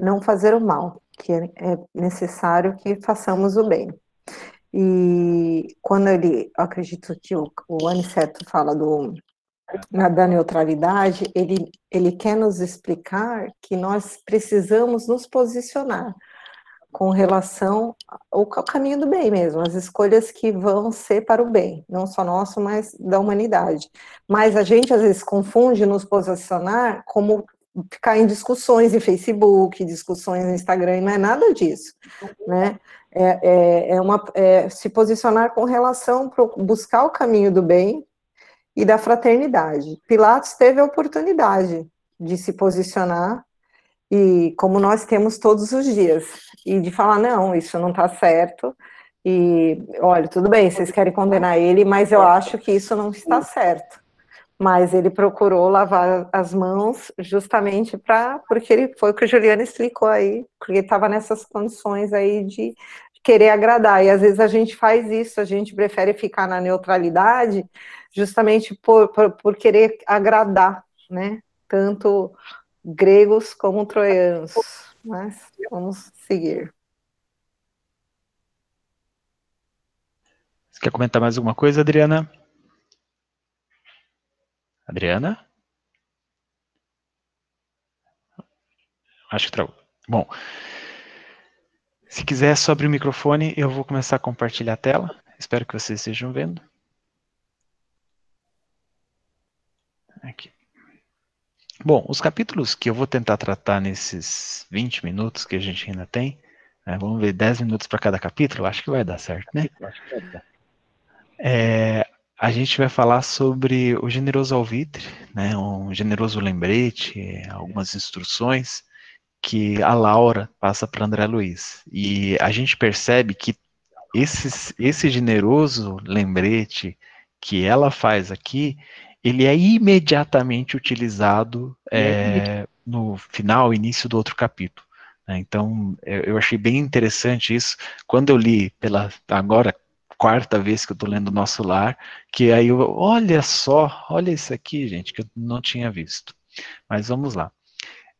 não fazer o mal, que é, é necessário que façamos o bem. E quando ele, acredito que o, o Aniceto fala do, da neutralidade, ele, ele quer nos explicar que nós precisamos nos posicionar com relação ao, caminho do bem mesmo, as escolhas que vão ser para o bem, não só nosso, mas da humanidade. Mas a gente às vezes confunde nos posicionar como ficar em discussões em Facebook, discussões no Instagram, não é nada disso, né? É, é, é uma, é se posicionar com relação para buscar o caminho do bem e da fraternidade. Pilatos teve a oportunidade de se posicionar e como nós temos todos os dias. E de falar não, isso não está certo. E olha, tudo bem, vocês querem condenar ele, mas eu acho que isso não está certo. Mas ele procurou lavar as mãos justamente para, porque ele foi o que o Juliano explicou aí, porque estava nessas condições aí de querer agradar, e às vezes a gente faz isso, a gente prefere ficar na neutralidade justamente por, por, por querer agradar, né, tanto gregos como troianos, mas vamos seguir. Você quer comentar mais alguma coisa, Adriana? Adriana? Acho que travou. Bom, se quiser, sobre o microfone, eu vou começar a compartilhar a tela. Espero que vocês estejam vendo. Aqui. Bom, os capítulos que eu vou tentar tratar nesses 20 minutos que a gente ainda tem, né, vamos ver 10 minutos para cada capítulo, acho que vai dar certo, né? É, a gente vai falar sobre o generoso alvitre, né, um generoso lembrete, algumas instruções que a Laura passa para André Luiz. E a gente percebe que esse, esse generoso lembrete que ela faz aqui, ele é imediatamente utilizado é, no final, início do outro capítulo. Né. Então, eu achei bem interessante isso. Quando eu li pela agora quarta vez que eu estou lendo o Nosso Lar, que aí eu, olha só, olha isso aqui, gente, que eu não tinha visto. Mas vamos lá.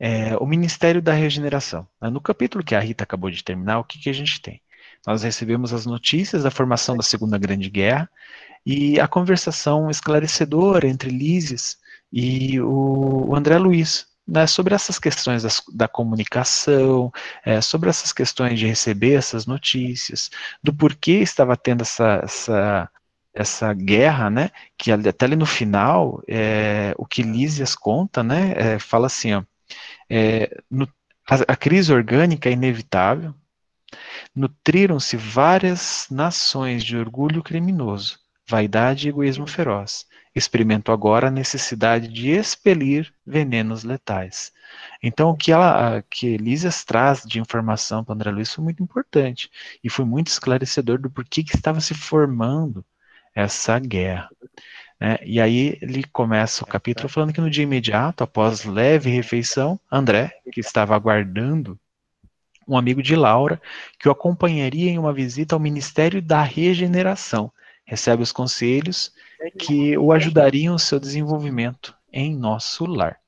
É, o Ministério da Regeneração. Né, no capítulo que a Rita acabou de terminar, o que, que a gente tem? Nós recebemos as notícias da formação da Segunda Grande Guerra e a conversação esclarecedora entre Lísias e o André Luiz, né, sobre essas questões das, da comunicação, é, sobre essas questões de receber essas notícias, do porquê estava tendo essa, essa, essa guerra, né, que até ali no final, é, o que Lísias conta, né, é, fala assim, ó, é, no, a, a crise orgânica é inevitável, nutriram-se várias nações de orgulho criminoso, vaidade e egoísmo feroz, experimento agora a necessidade de expelir venenos letais. Então, o que, ela, que Elísias traz de informação para André Luiz foi muito importante e foi muito esclarecedor do porquê que estava se formando essa guerra. Né? E aí ele começa o capítulo falando que no dia imediato, após leve refeição, André, que estava aguardando um amigo de Laura, que o acompanharia em uma visita ao Ministério da Regeneração, recebe os conselhos que o ajudariam no seu desenvolvimento em nosso lar.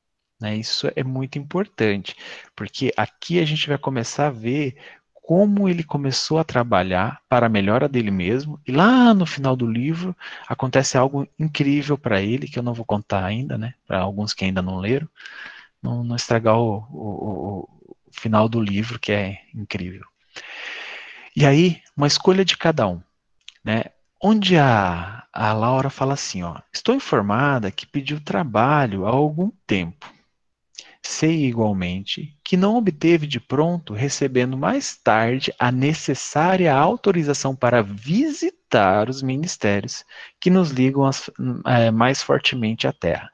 Né? Isso é muito importante, porque aqui a gente vai começar a ver como ele começou a trabalhar para a melhora dele mesmo, e lá no final do livro acontece algo incrível para ele, que eu não vou contar ainda, né, para alguns que ainda não leram, não, não estragar o, o, o final do livro, que é incrível. E aí, uma escolha de cada um. Né? Onde a, a Laura fala assim, ó, estou informada que pediu trabalho há algum tempo. Sei igualmente que não obteve de pronto, recebendo mais tarde a necessária autorização para visitar os ministérios que nos ligam as, é, mais fortemente à Terra.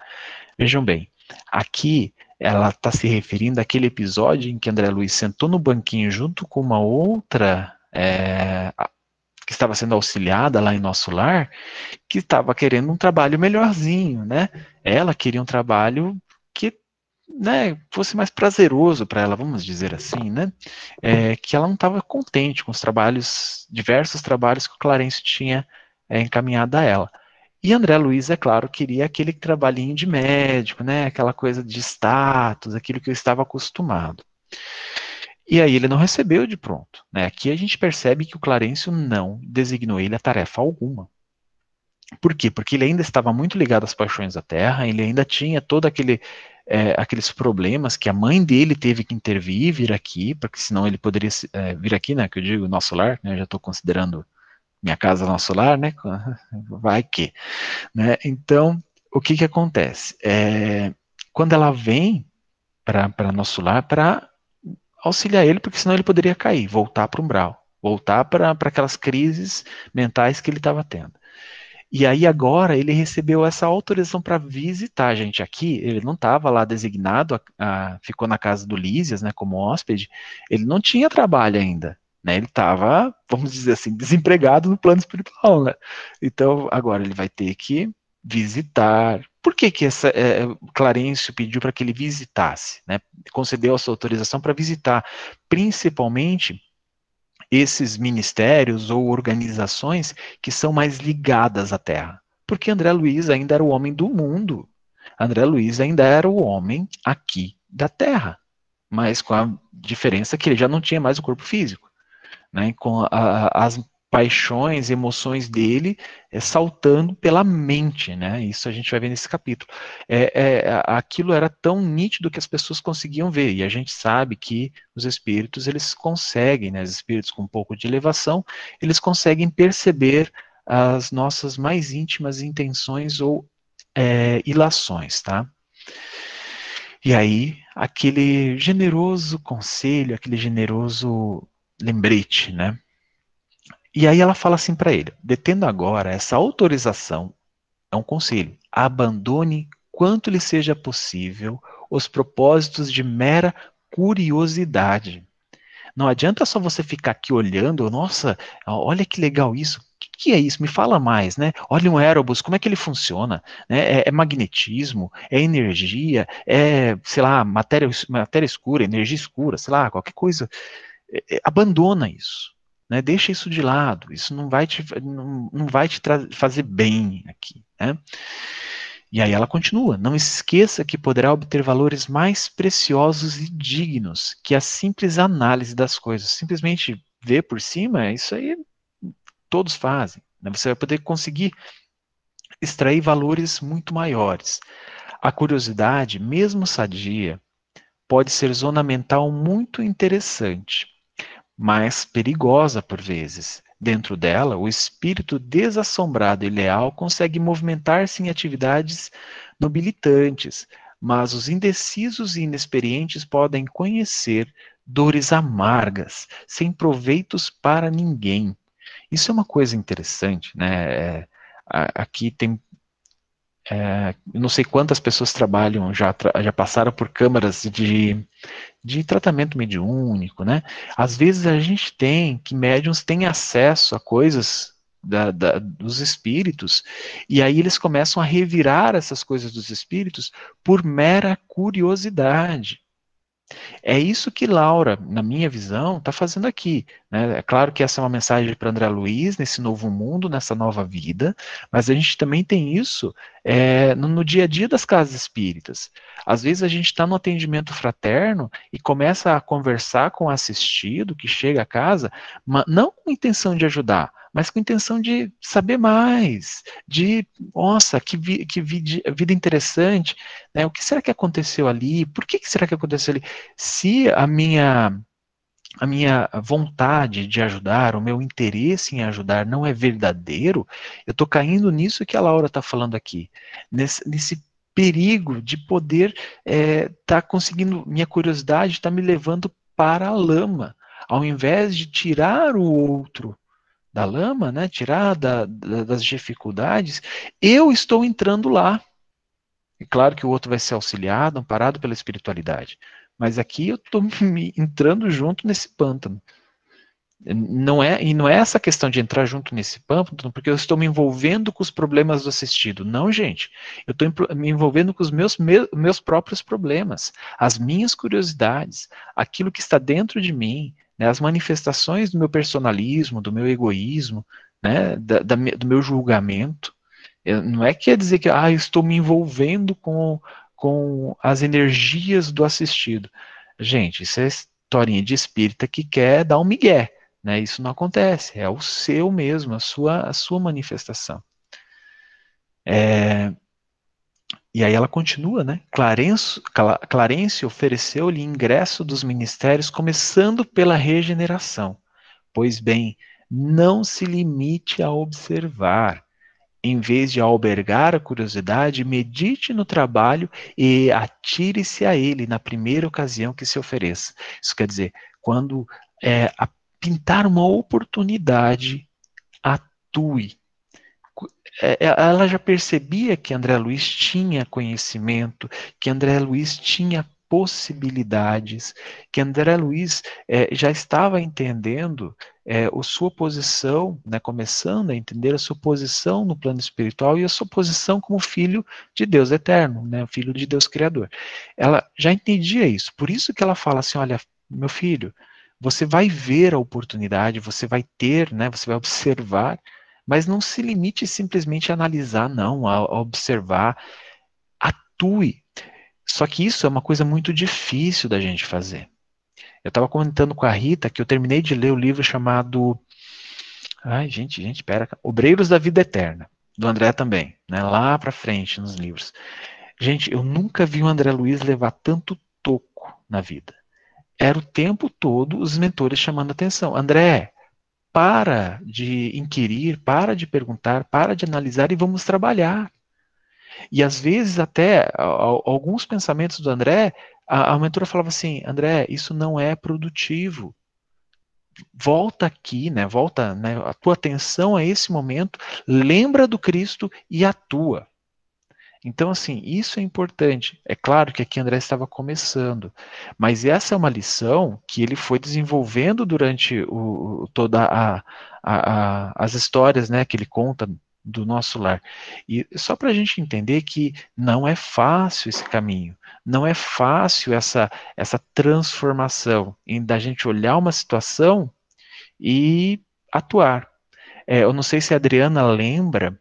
Vejam bem, aqui ela está se referindo àquele episódio em que André Luiz sentou no banquinho junto com uma outra é, que estava sendo auxiliada lá em nosso lar, que estava querendo um trabalho melhorzinho, né? Ela queria um trabalho que né, fosse mais prazeroso para ela, vamos dizer assim, né? É, que ela não estava contente com os trabalhos, diversos trabalhos que o Clarence tinha é, encaminhado a ela. E André Luiz, é claro, queria aquele trabalhinho de médico, né? Aquela coisa de status, aquilo que eu estava acostumado. E aí ele não recebeu de pronto. Né? Aqui a gente percebe que o Clarencio não designou ele a tarefa alguma. Por quê? Porque ele ainda estava muito ligado às paixões da terra, ele ainda tinha todo aquele é, aqueles problemas que a mãe dele teve que intervir e vir aqui, porque senão ele poderia é, vir aqui, né? Que eu digo nosso lar, né? Eu já estou considerando minha casa nosso lar, né? Vai que, né? Então, o que que acontece? É, quando ela vem para nosso lar para auxiliar ele, porque senão ele poderia cair, voltar para o umbral, voltar para aquelas crises mentais que ele estava tendo. E aí agora ele recebeu essa autorização para visitar a gente aqui. Ele não estava lá designado, a, a, ficou na casa do Lísias, né, como hóspede. Ele não tinha trabalho ainda, né? Ele estava, vamos dizer assim, desempregado no plano espiritual, né? Então agora ele vai ter que visitar. Por que que essa é, Clarencio pediu para que ele visitasse, né? Concedeu essa autorização para visitar, principalmente esses ministérios ou organizações que são mais ligadas à Terra. Porque André Luiz ainda era o homem do mundo. André Luiz ainda era o homem aqui da Terra, mas com a diferença que ele já não tinha mais o corpo físico. Né, com a, as paixões, emoções dele é, saltando pela mente, né? Isso a gente vai ver nesse capítulo. É, é, aquilo era tão nítido que as pessoas conseguiam ver, e a gente sabe que os espíritos, eles conseguem, né? Os espíritos com um pouco de elevação, eles conseguem perceber as nossas mais íntimas intenções ou é, ilações, tá? E aí, aquele generoso conselho, aquele generoso lembrete, né? E aí ela fala assim para ele: detendo agora essa autorização, é um conselho, abandone quanto lhe seja possível os propósitos de mera curiosidade. Não adianta só você ficar aqui olhando, nossa, olha que legal isso. O que, que é isso? Me fala mais, né? Olha um aerobus, como é que ele funciona? Né? É, é, magnetismo, é energia, é, sei lá, matéria, matéria escura, energia escura, sei lá, qualquer coisa. É, é abandona isso. Né? Deixa isso de lado, isso não vai te, não, não vai te fazer bem aqui. Né? E aí ela continua: não esqueça que poderá obter valores mais preciosos e dignos que a simples análise das coisas. Simplesmente ver por cima, isso aí todos fazem. Né? Você vai poder conseguir extrair valores muito maiores. A curiosidade, mesmo sadia, pode ser zona mental muito interessante mas perigosa por vezes. Dentro dela, o espírito desassombrado e leal consegue movimentar-se em atividades nobilitantes, mas os indecisos e inexperientes podem conhecer dores amargas, sem proveitos para ninguém. Isso é uma coisa interessante, né? É, aqui tem é, não sei quantas pessoas trabalham, já, já passaram por câmaras de, de tratamento mediúnico, né? Às vezes a gente tem que médiums têm acesso a coisas da, da, dos espíritos, e aí eles começam a revirar essas coisas dos espíritos por mera curiosidade. É isso que Laura, na minha visão, está fazendo aqui. Né? É claro que essa é uma mensagem para André Luiz, nesse novo mundo, nessa nova vida, mas a gente também tem isso é, no, no, dia a dia das casas espíritas. Às vezes a gente está no atendimento fraterno e começa a conversar com o assistido que chega a casa, não com intenção de ajudar, mas com intenção de saber mais, de, nossa, que, vi, que vi, vida interessante, né? o que será que aconteceu ali, por que, que será que aconteceu ali? Se a minha, a minha vontade de ajudar, o meu interesse em ajudar não é verdadeiro, eu estou caindo nisso que a Laura está falando aqui, nesse, nesse perigo de poder estar é, tá conseguindo, minha curiosidade está me levando para a lama, ao invés de tirar o outro da lama, né, tirar da, da, das dificuldades, eu estou entrando lá. E claro que o outro vai ser auxiliado, amparado pela espiritualidade. Mas aqui eu estou entrando junto nesse pântano. Não é, e não é essa questão de entrar junto nesse pântano, porque eu estou me envolvendo com os problemas do assistido. Não, gente. Eu estou me envolvendo com os meus, meus próprios problemas, as minhas curiosidades, aquilo que está dentro de mim, né, as manifestações do meu personalismo, do meu egoísmo, né, da, da, do meu julgamento. Eu, não é quer dizer que ah, eu estou me envolvendo com, com as energias do assistido. Gente, isso é historinha de espírita que quer dar um migué. Né? Isso não acontece, é o seu mesmo, a sua, a sua manifestação. É, e aí ela continua, né? Clarence, Clarence ofereceu-lhe ingresso dos ministérios, começando pela regeneração. Pois bem, não se limite a observar. Em vez de albergar a curiosidade, medite no trabalho e atire-se a ele na primeira ocasião que se ofereça. Isso quer dizer, quando é, pintar uma oportunidade, atue. É, é, ela já percebia que André Luiz tinha conhecimento, que André Luiz tinha possibilidades, que André Luiz é, já estava entendendo é, a sua posição, né, começando a entender a sua posição no plano espiritual e a sua posição como filho de Deus eterno, né, filho de Deus criador. Ela já entendia isso, por isso que ela fala assim, olha, meu filho, você vai ver a oportunidade, você vai ter, né, você vai observar, mas não se limite simplesmente a analisar, não, a, a observar, atue, só que isso é uma coisa muito difícil da gente fazer. Eu estava comentando com a Rita que eu terminei de ler o livro chamado. Ai, gente, gente, pera. Obreiros da Vida Eterna, do André também, né? Lá para frente nos livros. Gente, eu nunca vi o André Luiz levar tanto toco na vida. Era o tempo todo os mentores chamando atenção. André, para de inquirir, para de perguntar, para de analisar e vamos trabalhar. E às vezes até alguns pensamentos do André, a, a mentora falava assim, André, isso não é produtivo. Volta aqui, né? Volta, né? A tua atenção a esse momento, lembra do Cristo e atua. Então, assim, isso é importante. É claro que aqui André estava começando, mas essa é uma lição que ele foi desenvolvendo durante o, toda a, a, a, as histórias, né, que ele conta do nosso lar. E só para a gente entender que não é fácil esse caminho, não é fácil essa, essa transformação em da gente olhar uma situação e atuar. É, eu não sei se a Adriana lembra,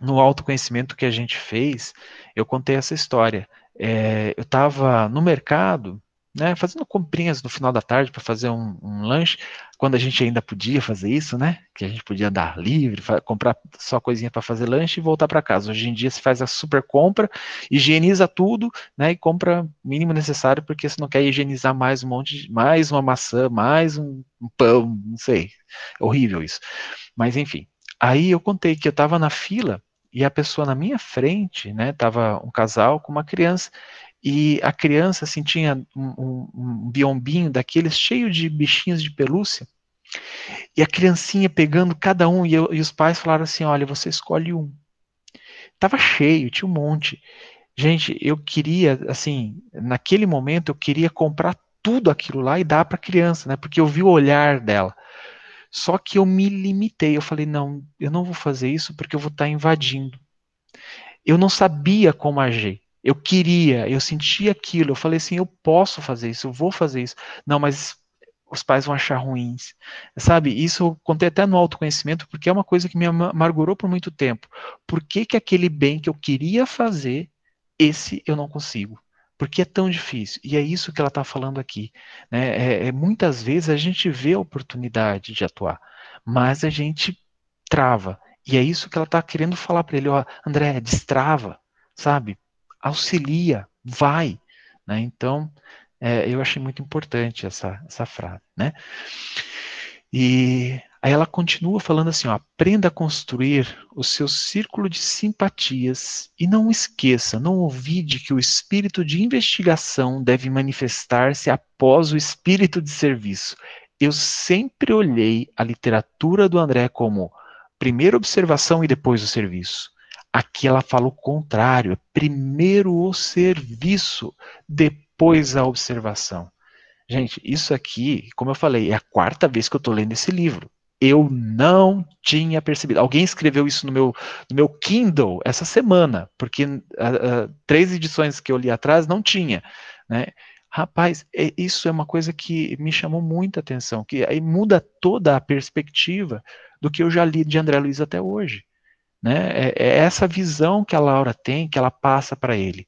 no autoconhecimento que a gente fez, eu contei essa história. É, eu estava no mercado né, fazendo comprinhas no final da tarde para fazer um, um, lanche, quando a gente ainda podia fazer isso, né? Que a gente podia dar livre, comprar só coisinha para fazer lanche e voltar para casa. Hoje em dia se faz a super compra, higieniza tudo, né? E compra o mínimo necessário, porque você não quer higienizar mais um monte, de, mais uma maçã, mais um, um pão, não sei. É horrível isso. Mas enfim. Aí eu contei que eu estava na fila e a pessoa na minha frente, né? Tava um casal com uma criança e a criança assim tinha um, um, um biombinho daqueles cheio de bichinhos de pelúcia, e a criancinha pegando cada um, e, eu, e os pais falaram assim, olha, você escolhe um. Tava cheio, tinha um monte. Gente, eu queria, assim, naquele momento eu queria comprar tudo aquilo lá e dar para a criança, né? Porque eu vi o olhar dela. Só que eu me limitei, eu falei, não, eu não vou fazer isso porque eu vou estar tá invadindo. Eu não sabia como agir. Eu queria, eu sentia aquilo, eu falei assim, eu posso fazer isso, eu vou fazer isso. Não, mas os pais vão achar ruins. Sabe, isso eu contei até no autoconhecimento, porque é uma coisa que me amargurou por muito tempo. Por que, que aquele bem que eu queria fazer, esse eu não consigo? Porque é tão difícil. E é isso que ela está falando aqui. Né? É, é, muitas vezes a gente vê a oportunidade de atuar, mas a gente trava. E é isso que ela está querendo falar para ele, ó, André, destrava, sabe? Auxilia, vai. Né? Então, é, eu achei muito importante essa, essa frase. Né? E aí ela continua falando assim: ó, aprenda a construir o seu círculo de simpatias e não esqueça, não ouvide que o espírito de investigação deve manifestar-se após o espírito de serviço. Eu sempre olhei a literatura do André como primeira observação e depois o serviço. Aqui ela fala o contrário, é primeiro o serviço, depois a observação. Gente, isso aqui, como eu falei, é a quarta vez que eu estou lendo esse livro. Eu não tinha percebido. Alguém escreveu isso no meu, no meu Kindle essa semana, porque uh, uh, três edições que eu li atrás não tinha. Né? Rapaz, é, isso é uma coisa que me chamou muita atenção, que aí muda toda a perspectiva do que eu já li de André Luiz até hoje. Né? É, é essa visão que a Laura tem, que ela passa para ele.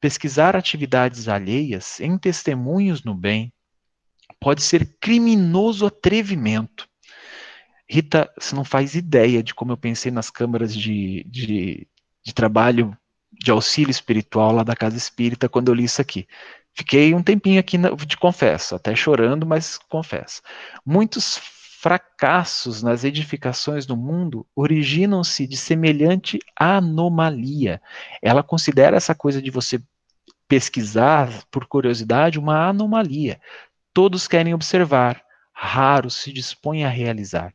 Pesquisar atividades alheias em testemunhos no bem pode ser criminoso atrevimento. Rita, você não faz ideia de como eu pensei nas câmaras de, de, de trabalho de auxílio espiritual lá da Casa Espírita quando eu li isso aqui. Fiquei um tempinho aqui, te confesso, até chorando, mas confesso. Muitos fracassos nas edificações do mundo originam-se de semelhante anomalia. Ela considera essa coisa de você pesquisar por curiosidade uma anomalia. Todos querem observar, raros se dispõem a realizar.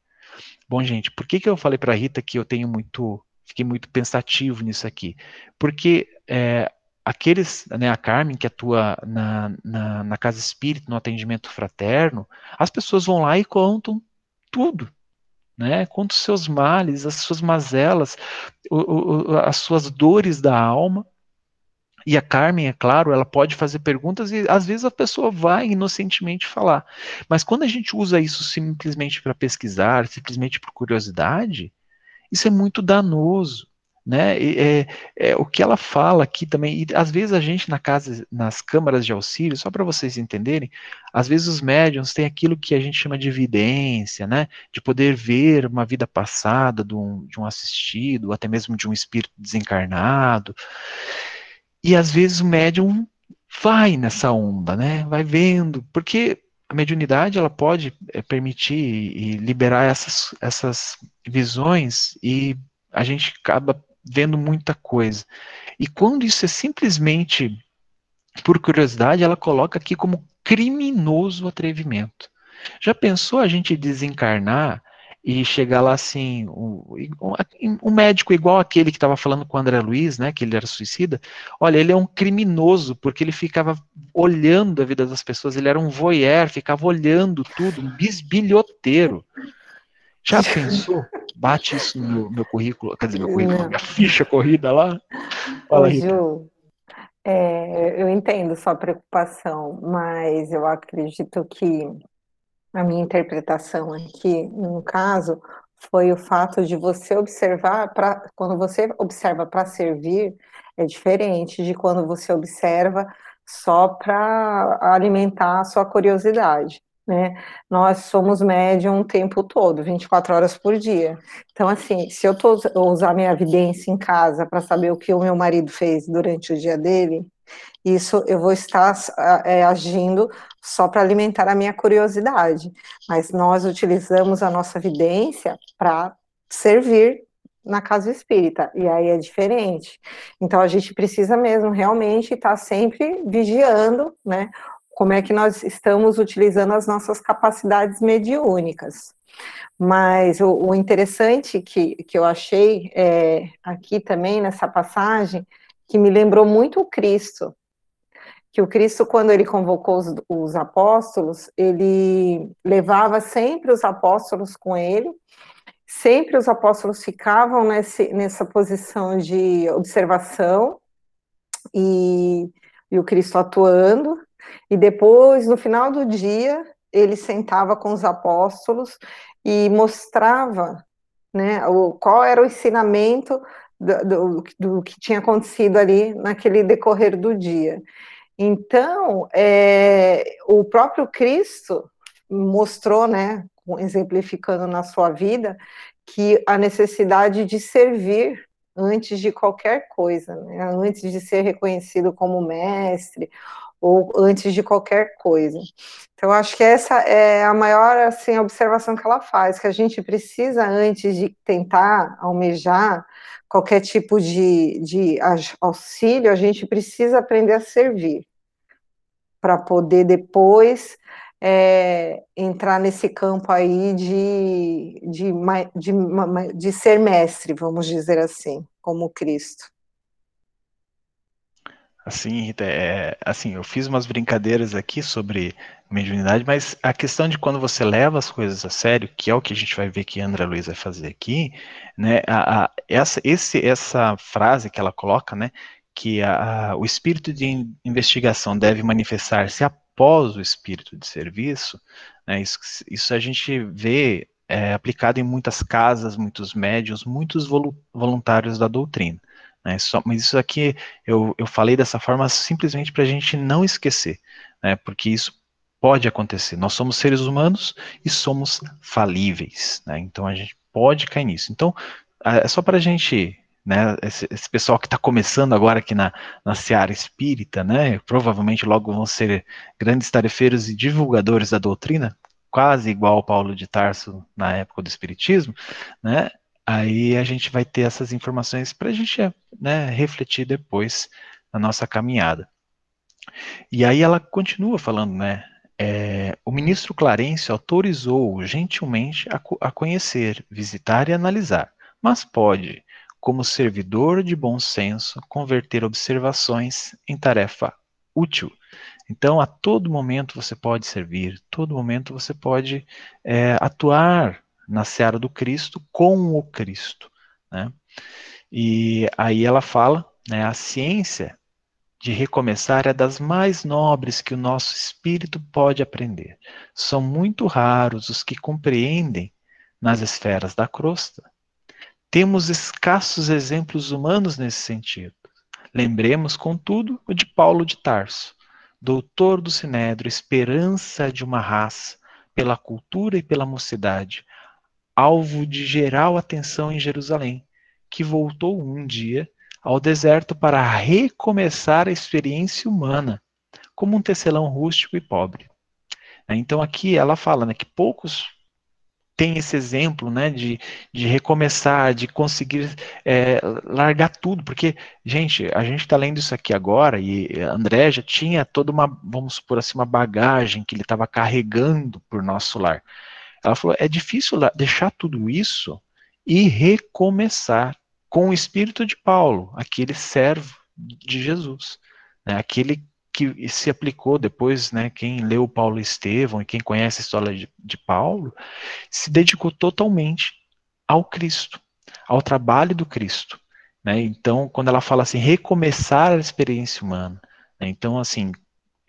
Bom, gente, por que, que eu falei para Rita que eu tenho muito, fiquei muito pensativo nisso aqui? Porque é, aqueles, né, a Carmen que atua na, na, na, casa espírita, no atendimento fraterno, as pessoas vão lá e contam tudo, né? Contam os seus males, as suas mazelas, o, o, as suas dores da alma, e a Carmen, é claro, ela pode fazer perguntas e às vezes a pessoa vai inocentemente falar. Mas quando a gente usa isso simplesmente para pesquisar, simplesmente por curiosidade, isso é muito danoso. Né? É, é, o que ela fala aqui também, e às vezes a gente na casa, nas câmaras de auxílio, só para vocês entenderem, às vezes os médiums têm aquilo que a gente chama de evidência, né? De poder ver uma vida passada de um, de um assistido, até mesmo de um espírito desencarnado. E às vezes o médium vai nessa onda, né? Vai vendo, porque a mediunidade ela pode é, permitir e liberar essas, essas visões e a gente acaba vendo muita coisa. E quando isso é simplesmente por curiosidade, ela coloca aqui como criminoso atrevimento. Já pensou a gente desencarnar e chegar lá assim, um, um médico igual aquele que estava falando com o André Luiz, né, que ele era suicida, olha, ele é um criminoso, porque ele ficava olhando a vida das pessoas, ele era um voyeur, ficava olhando tudo, um bisbilhoteiro. Já pensou? Bate isso no meu, meu currículo, quer dizer, meu currículo, minha ficha corrida lá. Fala, Ô, Ju, é, eu entendo sua preocupação, mas eu acredito que a minha interpretação aqui, no caso, foi o fato de você observar, pra, quando você observa para servir, é diferente de quando você observa só para alimentar a sua curiosidade. Né? Nós somos médium o tempo todo, 24 horas por dia. Então, assim, se eu tô, usar minha evidência em casa para saber o que o meu marido fez durante o dia dele, isso eu vou estar é, agindo só para alimentar a minha curiosidade, mas nós utilizamos a nossa evidência para servir na casa espírita, e aí é diferente. Então a gente precisa mesmo realmente estar tá sempre vigiando, né, como é que nós estamos utilizando as nossas capacidades mediúnicas. Mas o, o interessante que, que eu achei é, aqui também nessa passagem, que me lembrou muito o Cristo, que o Cristo, quando ele convocou os, os, apóstolos, ele levava sempre os apóstolos com ele, sempre os apóstolos ficavam nesse, nessa posição de observação e, e o Cristo atuando, e depois, no final do dia, ele sentava com os apóstolos e mostrava né, o, qual era o ensinamento do, do, do, que tinha acontecido ali naquele decorrer do dia. Então, é, o próprio Cristo mostrou, né, exemplificando na sua vida, que a necessidade de servir antes de qualquer coisa, né, antes de ser reconhecido como mestre ou antes de qualquer coisa. Então, acho que essa é a maior assim, observação que ela faz, que a gente precisa, antes de tentar almejar qualquer tipo de, de auxílio, a gente precisa aprender a servir para poder depois é, entrar nesse campo aí de, de, de, de ser mestre, vamos dizer assim, como Cristo. Assim, Rita, é, assim, eu fiz umas brincadeiras aqui sobre mediunidade, mas a questão de quando você leva as coisas a sério, que é o que a gente vai ver que a Andra Luiz vai fazer aqui, né, a, a, essa, esse, essa frase que ela coloca, né, que a, o espírito de investigação deve manifestar-se após o espírito de serviço, né, isso, isso a gente vê é, aplicado em muitas casas, muitos médios, muitos voluntários da doutrina. Né, só, mas isso aqui eu, eu falei dessa forma simplesmente para a gente não esquecer, né, porque isso pode acontecer. Nós somos seres humanos e somos falíveis, né, então a gente pode cair nisso. Então, é só para a gente né, esse, esse pessoal que está começando agora aqui na, na seara espírita, né, provavelmente logo vão ser grandes tarefeiros e divulgadores da doutrina, quase igual ao Paulo de Tarso na época do Espiritismo, né? Aí a gente vai ter essas informações para a gente né, refletir depois na nossa caminhada. E aí ela continua falando, né? É, o ministro Clarence autorizou gentilmente a, a conhecer, visitar e analisar, mas pode, como servidor de bom senso, converter observações em tarefa útil. Então, a todo momento você pode servir, todo momento você pode é, atuar na seara do Cristo com o Cristo. Né? E aí ela fala, né, a ciência de recomeçar é das mais nobres que o nosso espírito pode aprender. São muito raros os que compreendem nas esferas da crosta. Temos escassos exemplos humanos nesse sentido. Lembremos, contudo, o de Paulo de Tarso, doutor do Sinédrio, esperança de uma raça, pela cultura e pela mocidade, alvo de geral atenção em Jerusalém, que voltou um dia ao deserto para recomeçar a experiência humana, como um tecelão rústico e pobre. Então aqui ela fala né, que poucos têm esse exemplo né, de, de recomeçar, de conseguir é, largar tudo, porque, gente, a gente está lendo isso aqui agora e André já tinha toda uma, vamos supor assim, uma bagagem que ele estava carregando por nosso lar. Ela falou, é difícil deixar tudo isso e recomeçar com o espírito de Paulo, aquele servo de Jesus, né, aquele que se aplicou depois, né, quem leu Paulo Estevão e quem conhece a história de, de Paulo, se dedicou totalmente ao Cristo, ao trabalho do Cristo. Né? Então, quando ela fala assim, recomeçar a experiência humana, né? então, assim,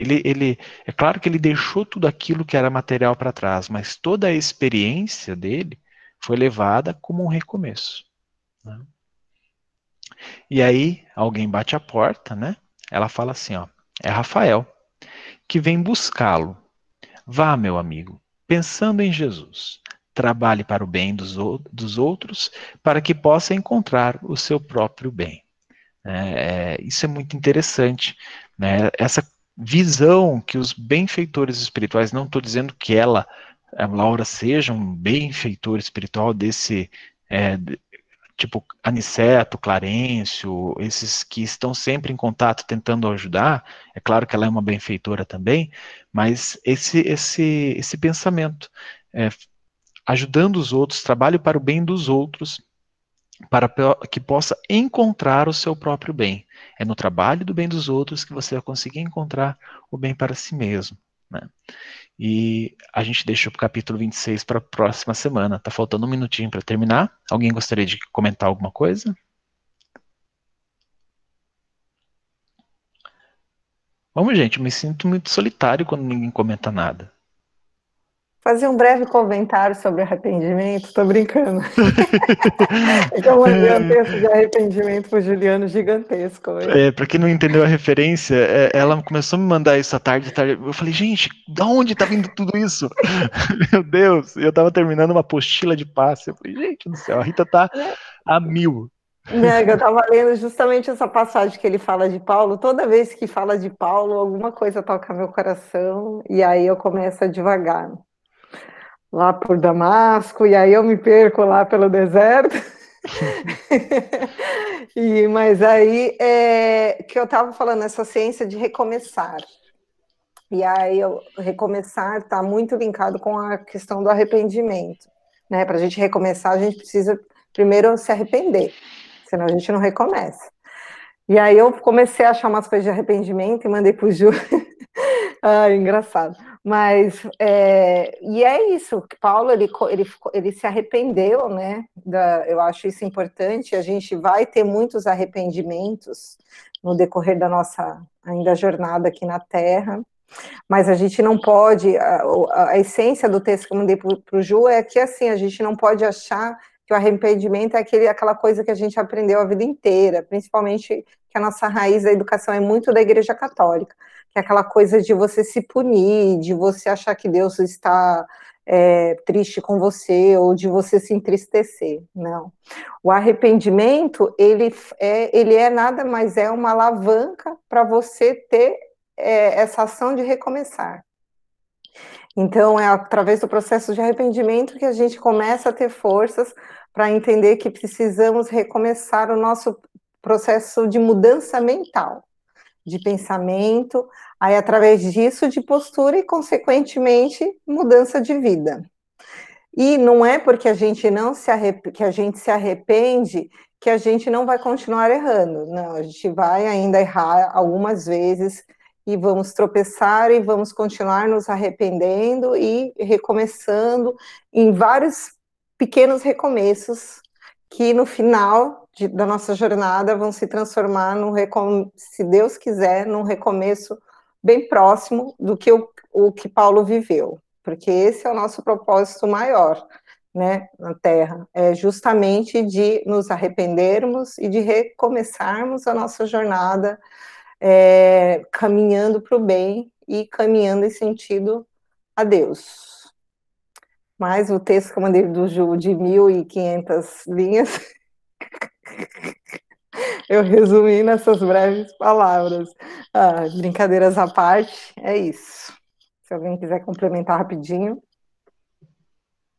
ele, ele, é claro que ele deixou tudo aquilo que era material para trás, mas toda a experiência dele foi levada como um recomeço. Né? E aí alguém bate a porta, né? Ela fala assim, ó, é Rafael, que vem buscá-lo. Vá, meu amigo, pensando em Jesus. Trabalhe para o bem dos, dos outros, para que possa encontrar o seu próprio bem. É, é, isso é muito interessante. Né? Essa visão que os benfeitores espirituais, não estou dizendo que ela, a Laura, seja um benfeitor espiritual desse, é, tipo Aniceto, Clarencio, esses que estão sempre em contato tentando ajudar, é claro que ela é uma benfeitora também, mas esse esse esse pensamento, é, ajudando os outros, trabalho para o bem dos outros, para que possa encontrar o seu próprio bem. É no trabalho do bem dos outros que você vai conseguir encontrar o bem para si mesmo. Né? E a gente deixa o capítulo 26 para a próxima semana. Tá faltando um minutinho para terminar. Alguém gostaria de comentar alguma coisa? Vamos, gente, eu me sinto muito solitário quando ninguém comenta nada. Fazer um breve comentário sobre arrependimento, tô brincando. é eu mandei um texto de arrependimento pro Juliano gigantesco. É, pra quem não entendeu a referência, é, ela começou a me mandar isso à tarde, tarde. Eu falei, gente, da onde tá vindo tudo isso? Meu Deus, eu tava terminando uma apostila de passe. Eu falei, gente do céu, a Rita tá a mil. Né, eu estava lendo justamente essa passagem que ele fala de Paulo. Toda vez que fala de Paulo, alguma coisa toca meu coração e aí eu começo a devagar lá por Damasco, e aí eu me perco lá pelo deserto. e, mas aí é, que eu estava falando, essa ciência de recomeçar. E aí eu, recomeçar está muito linkado com a questão do arrependimento. Né? Para a gente recomeçar, a gente precisa primeiro se arrepender, senão a gente não recomeça. E aí eu comecei a achar umas coisas de arrependimento e mandei para o Ju. ah, engraçado. Mas, é, e é isso, Paulo, ele, ele, ele se arrependeu, né, da, eu acho isso importante, a gente vai ter muitos arrependimentos no decorrer da nossa ainda jornada aqui na Terra, mas a gente não pode, a, a essência do texto que eu mandei para o Ju é que, assim, a gente não pode achar que o arrependimento é aquele, aquela coisa que a gente aprendeu a vida inteira, principalmente que a nossa raiz da educação é muito da Igreja Católica que é aquela coisa de você se punir, de você achar que Deus está é, triste com você ou de você se entristecer. Não. O arrependimento, ele é, ele é nada mais é uma alavanca para você ter é, essa ação de recomeçar. Então, é através do processo de arrependimento que a gente começa a ter forças para entender que precisamos recomeçar o nosso processo de mudança mental, de pensamento, aí através disso de postura e consequentemente mudança de vida. E não é porque a gente não se que a gente se arrepende que a gente não vai continuar errando. Não, a gente vai ainda errar algumas vezes e vamos tropeçar e vamos continuar nos arrependendo e recomeçando em vários pequenos recomeços que no final de, da nossa jornada vão se transformar num se Deus quiser, num recomeço bem próximo do que o, o que Paulo viveu, porque esse é o nosso propósito maior, né, na Terra, é justamente de nos arrependermos e de recomeçarmos a nossa jornada é, caminhando para o bem e caminhando em sentido a Deus. Mas o texto que eu mandei do Ju de 1.500 linhas, eu resumi nessas breves palavras. Ah, brincadeiras à parte, é isso. Se alguém quiser complementar rapidinho.